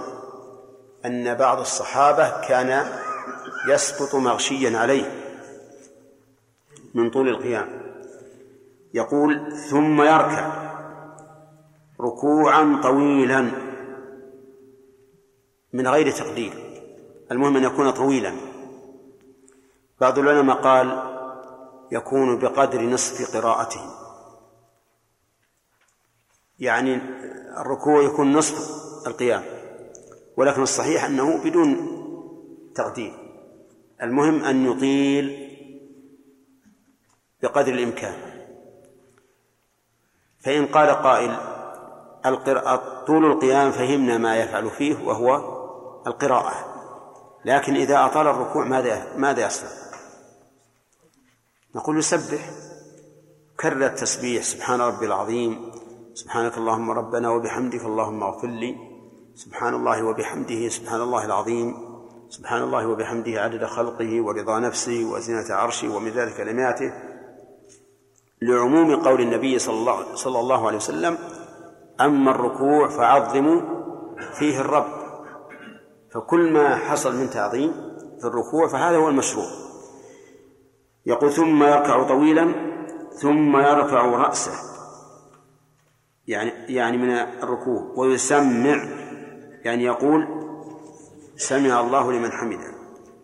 أن بعض الصحابة كان يسقط مغشيا عليه من طول القيام. يقول ثم يركع ركوعا طويلا. من غير تقدير. المهم أن يكون طويلا. بعض العلماء قال يكون بقدر نصف قراءته. يعني الركوع يكون نصف القيام ولكن الصحيح أنه بدون تقدير. المهم أن يطيل بقدر الإمكان. فإن قال قائل طول القيام فهمنا ما يفعل فيه وهو القراءة. لكن إذا أطال الركوع ماذا ماذا يصنع؟ نقول يسبح. كرر التسبيح. سبحان ربي العظيم. سبحانك اللهم ربنا وبحمدك اللهم اغفر لي. سبحان الله وبحمده. سبحان الله العظيم. سبحان الله وبحمده. عدد خلقه ورضا نفسه وزنة عرشه ومداد كلماته لعموم قول النبي صلى الله, صلى الله عليه وسلم أما الركوع فعظموا فيه الرب. فكل ما حصل من تعظيم في الركوع فهذا هو المشروع. يقول ثم يركع طويلا ثم يرفع رأسه. يعني يعني من الركوع ويسمع. يعني يقول سمع الله لمن حمده.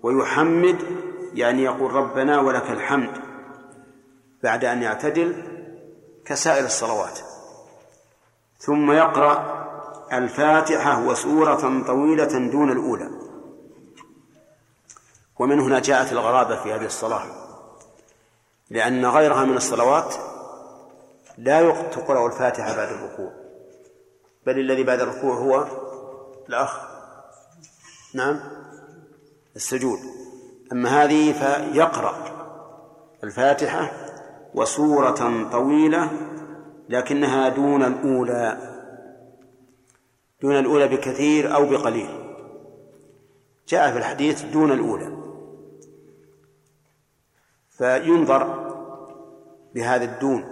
ويحمد يعني يقول ربنا ولك الحمد بعد أن يعتدل كسائر الصلوات. ثم يقرأ الفاتحة وسورة طويلة دون الأولى. ومن هنا جاءت الغرابة في هذه الصلاة لأن غيرها من الصلوات لا تقرأ الفاتحة بعد الركوع بل الذي بعد الركوع هو الأخ. نعم السجود. أما هذه فيقرأ الفاتحة وسورة طويلة لكنها دون الأولى. دون الأولى بكثير أو بقليل. جاء في الحديث دون الأولى. فينظر بهذا الدون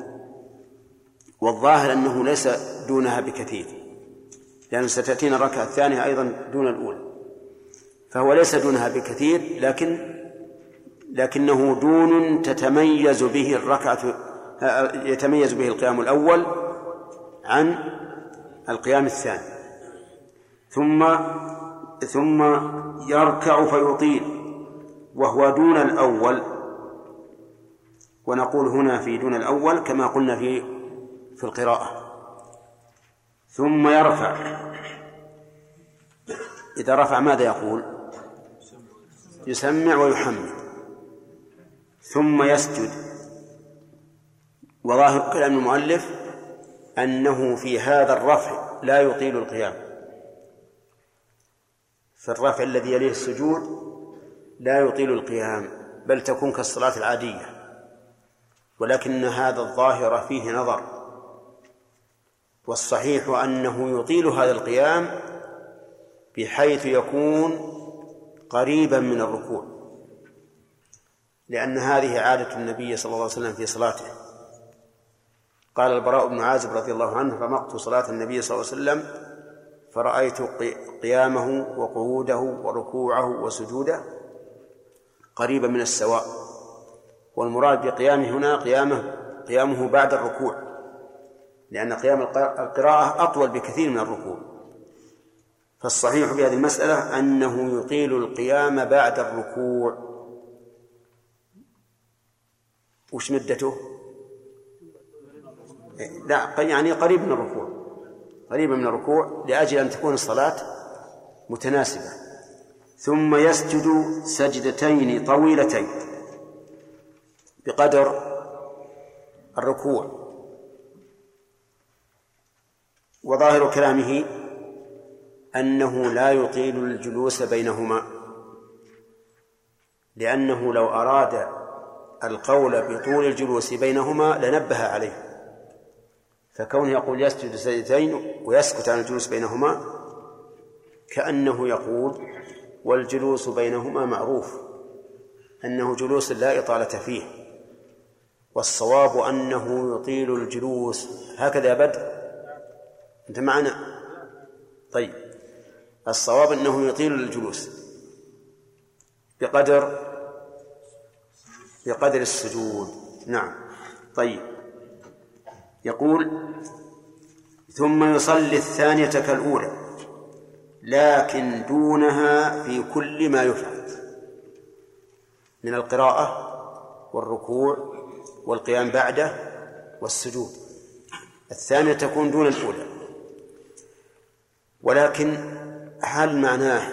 والظاهر أنه ليس دونها بكثير لأن ستأتينا الركعة الثانية أيضا دون الأولى. فهو ليس دونها بكثير لكن لكنه دون تتميز به الركعة يتميز به القيام الأول عن القيام الثاني. ثم ثم يركع فيطيل وهو دون الأول. ونقول هنا في دون الأول كما قلنا في في القراءة. ثم يرفع. إذا رفع ماذا يقول؟ يسمع ويحمد. ثم يسجد. وظاهر كلام المؤلف أنه في هذا الرفع لا يطيل القيام. في الرفع الذي يليه السجود لا يطيل القيام بل تكون كالصلاة العادية. ولكن هذا الظاهر فيه نظر. والصحيح أنه يطيل هذا القيام بحيث يكون قريبا من الركوع لأن هذه عادة النبي صلى الله عليه وسلم في صلاته. قال البراء بن عازب رضي الله عنه رمقت صلاة النبي صلى الله عليه وسلم فرأيت قيامه وقعوده وركوعه وسجوده قريبا من السواء والمراد بقيامه هنا قيامه قيامه بعد الركوع لأن قيام القراءة أطول بكثير من الركوع. فالصحيح في هذه المسألة أنه يطيل القيام بعد الركوع. وش مدته؟ لا يعني قريب من الركوع. قريبا من الركوع لأجل أن تكون الصلاة متناسبة. ثم يسجد سجدتين طويلتين بقدر الركوع. وظاهر كلامه أنه لا يطيل الجلوس بينهما لأنه لو أراد القول بطول الجلوس بينهما لنبه عليه. فكونه يقول يسجد سجدتين ويسكت عن الجلوس بينهما كأنه يقول والجلوس بينهما معروف أنه جلوس لا إطالة فيه والصواب أنه يطيل الجلوس. هكذا بدر؟ أنت معنا؟ طيب الصواب أنه يطيل الجلوس بقدر بقدر السجود. نعم. طيب. يقول ثم يصلي الثانية كالأولى لكن دونها في كل ما يفعل من القراءة والركوع والقيام بعده والسجود. الثانية تكون دون الأولى. ولكن هل معناه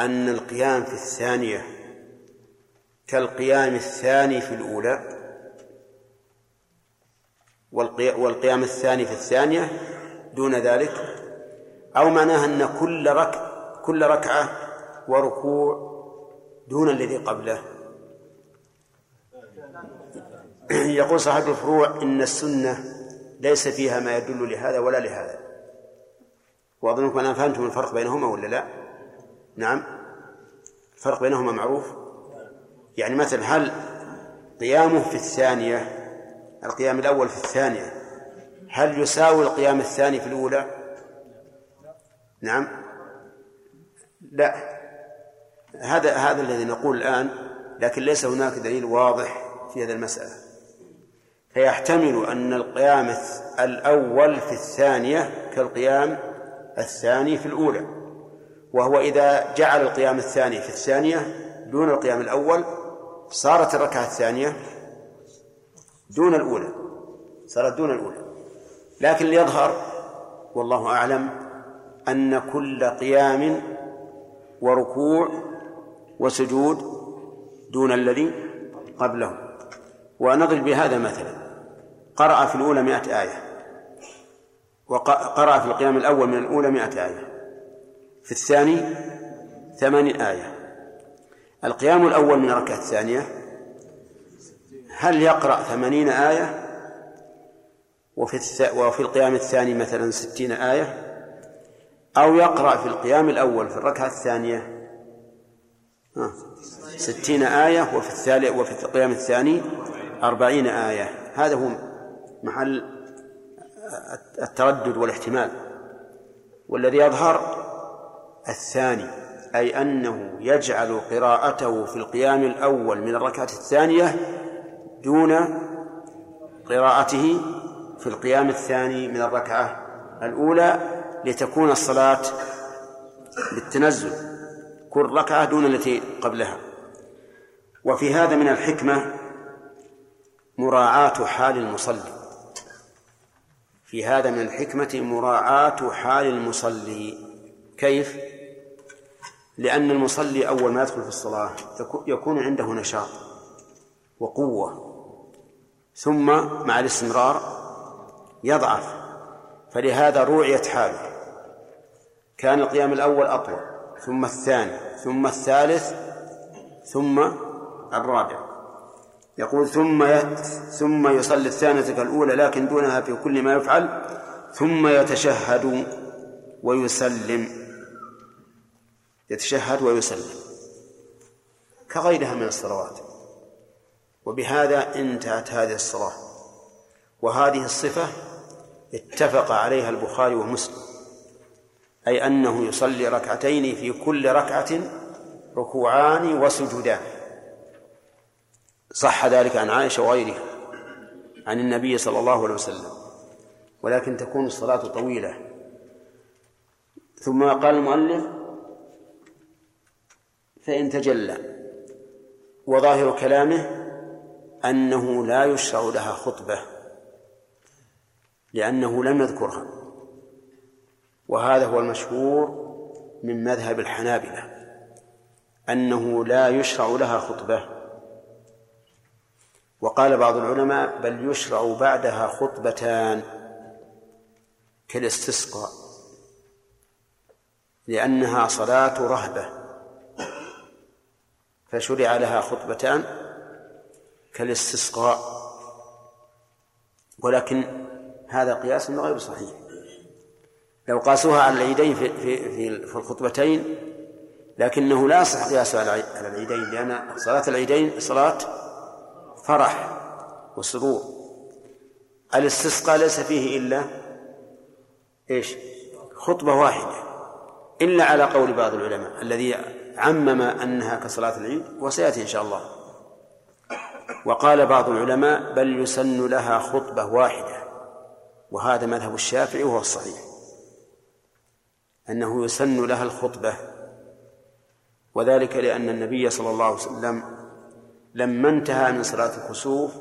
أن القيام في الثانية كالقيام الثاني في الأولى؟ والقيام الثاني في الثانية دون ذلك أو معناها أن كل رك كل ركعة وركوع دون الذي قبله. *clears throat* يقول صاحب الفروع إن السنة ليس فيها ما يدل لهذا ولا لهذا. وأظنكم أنا فهمتم الفرق بينهما ولا لا؟ نعم. الفرق بينهما معروف؟ يعني مثلا هل قيامه في الثانية القيام الأول في الثانية. هل يساوي القيام الثاني في الأولى؟ نعم. لا. هذا هذا الذي نقول الآن لكن ليس هناك دليل واضح في هذه المسألة. فيحتمل أن القيام الأول في الثانية كالقيام الثاني في الأولى. وهو إذا جعل القيام الثاني في الثانية دون القيام الأول صارت الركعة الثانية دون الأولى. صارت دون الأولى. لكن ليظهر والله أعلم أن كل قيام وركوع وسجود دون الذي قبله. ونضرب بهذا مثلا. قرأ في الأولى مئة آية. وقرأ في القيام الأول من الأولى مئة آية. في الثاني ثمانين آية. القيام الأول من الركعة الثانية هل يقرأ ثمانين آية؟ وفي. وفي القيام الثاني مثلا ستين آية؟ أو يقرأ في القيام الأول في الركعة الثانية؟ ستين آية وفي الثالث وفي القيام الثاني أربعين آية. هذا هو محل التردد والاحتمال. والذي يظهر الثاني أي أنه يجعل قراءته في القيام الأول من الركعة الثانية دون قراءته في القيام الثاني من الركعة الأولى لتكون الصلاة بالتنزل كل ركعة دون التي قبلها. وفي هذا من الحكمة مراعاة حال المصلي. في هذا من الحكمة مراعاة حال المصلي. كيف؟ لأن المصلي أول ما يدخل في الصلاة يكون عنده نشاط. وقوة. ثم مع الاستمرار يضعف. فلهذا روعيت حاله. كان القيام الأول أطول ثم الثاني ثم الثالث ثم الرابع. يقول ثم ثم يصلي الثانية كالأولى لكن دونها في كل ما يفعل ثم يتشهد ويسلم. يتشهد ويسلم. كغيرها من الصلوات. وبهذا انتهت هذه الصلاة. وهذه الصفة اتفق عليها البخاري ومسلم أي أنه يصلي ركعتين في كل ركعة ركوعان وسجودان. صح ذلك عن عائشة وغيرها عن النبي صلى الله عليه وسلم. ولكن تكون الصلاة طويلة. ثم قال المؤلف فإن تجلى. وظاهر كلامه أنه لا يشرع لها خطبة لأنه لم يذكرها. وهذا هو المشهور من مذهب الحنابلة أنه لا يشرع لها خطبة. وقال بعض العلماء بل يشرع بعدها خطبتان كالاستسقاء لأنها صلاة رهبة. فشرع لها خطبتان كالاستسقاء. ولكن هذا قياس غير صحيح. لو قاسوها على العيدين في في في, الخطبتين لكنه لا يصح قياسه على العيدين لأن صلاة العيدين صلاة فرح وسرور. الاستسقاء ليس فيه إلا إيش؟ خطبة واحدة. إلا على قول بعض العلماء الذي عمم أنها كصلاة العيد وسيأتي إن شاء الله. وقال بعض العلماء بل يسن لها خطبة واحدة وهذا مذهب الشافعي وهو الصحيح أنه يسن لها الخطبة وذلك لأن النبي صلى الله عليه وسلم لما انتهى من صلاة الكسوف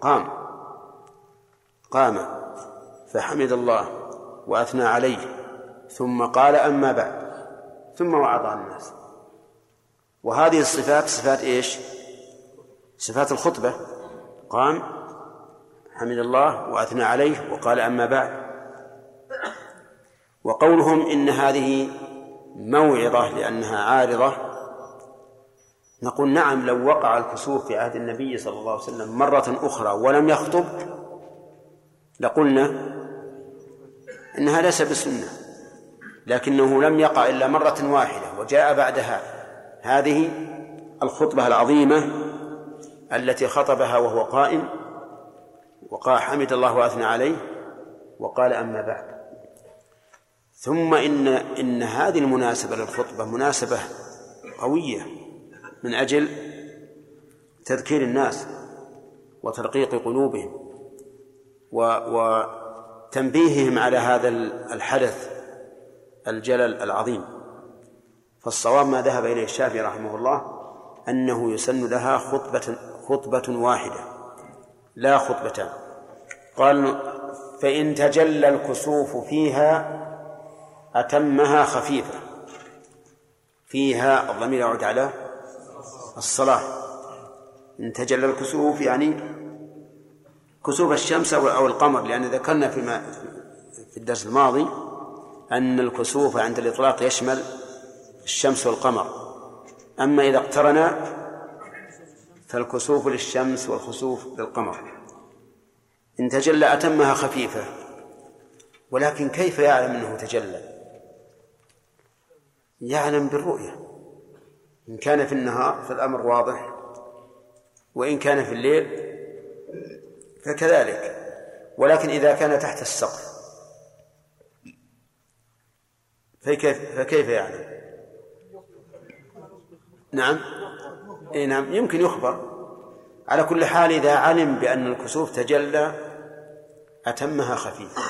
قام قام فحمد الله وأثنى عليه ثم قال أما بعد ثم وعظ الناس وهذه الصفات صفات إيش؟ صفات الخطبة. قام حمد الله وأثنى عليه وقال أما بعد. وقولهم إن هذه موعظة لأنها عارضة. نقول نعم لو وقع الكسوف في عهد النبي صلى الله عليه وسلم مرة أخرى ولم يخطب لقلنا إنها ليس بسنة لكنه لم يقع إلا مرة واحدة وجاء بعدها. هذه الخطبة العظيمة التي خطبها وهو قائم وقال حمد الله وأثنى عليه وقال أما بعد ثم إن إن هذه المناسبة للخطبة مناسبة قوية من أجل تذكير الناس وترقيق قلوبهم وتنبيههم على هذا الحدث الجلل العظيم. فالصواب ما ذهب إليه الشافعي رحمه الله أنه يسن لها خطبة خطبة واحدة لا خطبتان. قال فإن تجلى الكسوف فيها أتمها خفيفة فيها الضمير يعود على الصلاة. إن تجلى الكسوف يعني كسوف الشمس أو القمر لأن ذكرنا فيما في الدرس الماضي أن الكسوف عند الإطلاق يشمل الشمس والقمر. أما إذا اقترنا فالكسوف للشمس والخسوف للقمر. إن تجلى أتمها خفيفة ولكن كيف يعلم أنه تجلى؟ يعلم بالرؤية. إن كان في النهار فالأمر واضح وإن كان في الليل فكذلك. ولكن إذا كان تحت السقف فكيف, فكيف يعلم؟ نعم. إيه نعم يمكن يخبر. على كل حال إذا علم بأن الكسوف تجلى أتمها خفيفة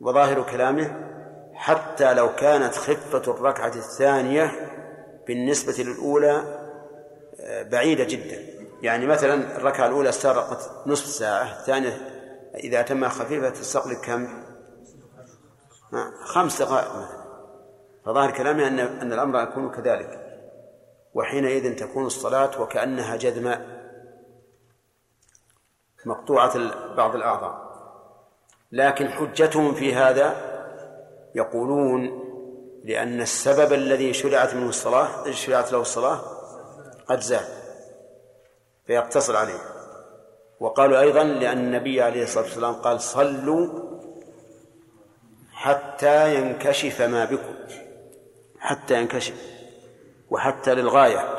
وظاهر كلامه حتى لو كانت خفة الركعة الثانية بالنسبة للأولى آه، بعيدة جدا. يعني مثلا الركعة الأولى استغرقت نصف ساعة الثانية إذا أتمها خفيفة تستغرق كم؟ خمس دقائق مثلا. فظاهر كلامه أن أن الأمر يكون كذلك. وحينئذ تكون الصلاة وكأنها ماء مقطوعة بعض الأعضاء. لكن حجتهم في هذا يقولون لأن السبب الذي شرعت منه الصلاة شرعت له الصلاة قد زال فيقتصر عليه. وقالوا أيضا لأن النبي عليه الصلاة والسلام قال صلوا حتى ينكشف ما بكم حتى ينكشف. وحتى للغاية.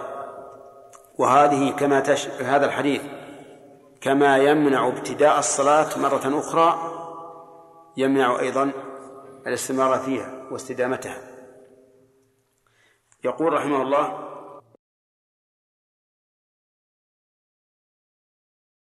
وهذه كما تش... هذا الحديث كما يمنع ابتداء الصلاة مرة أخرى يمنع أيضا الاستمرار فيها واستدامتها. يقول رحمه الله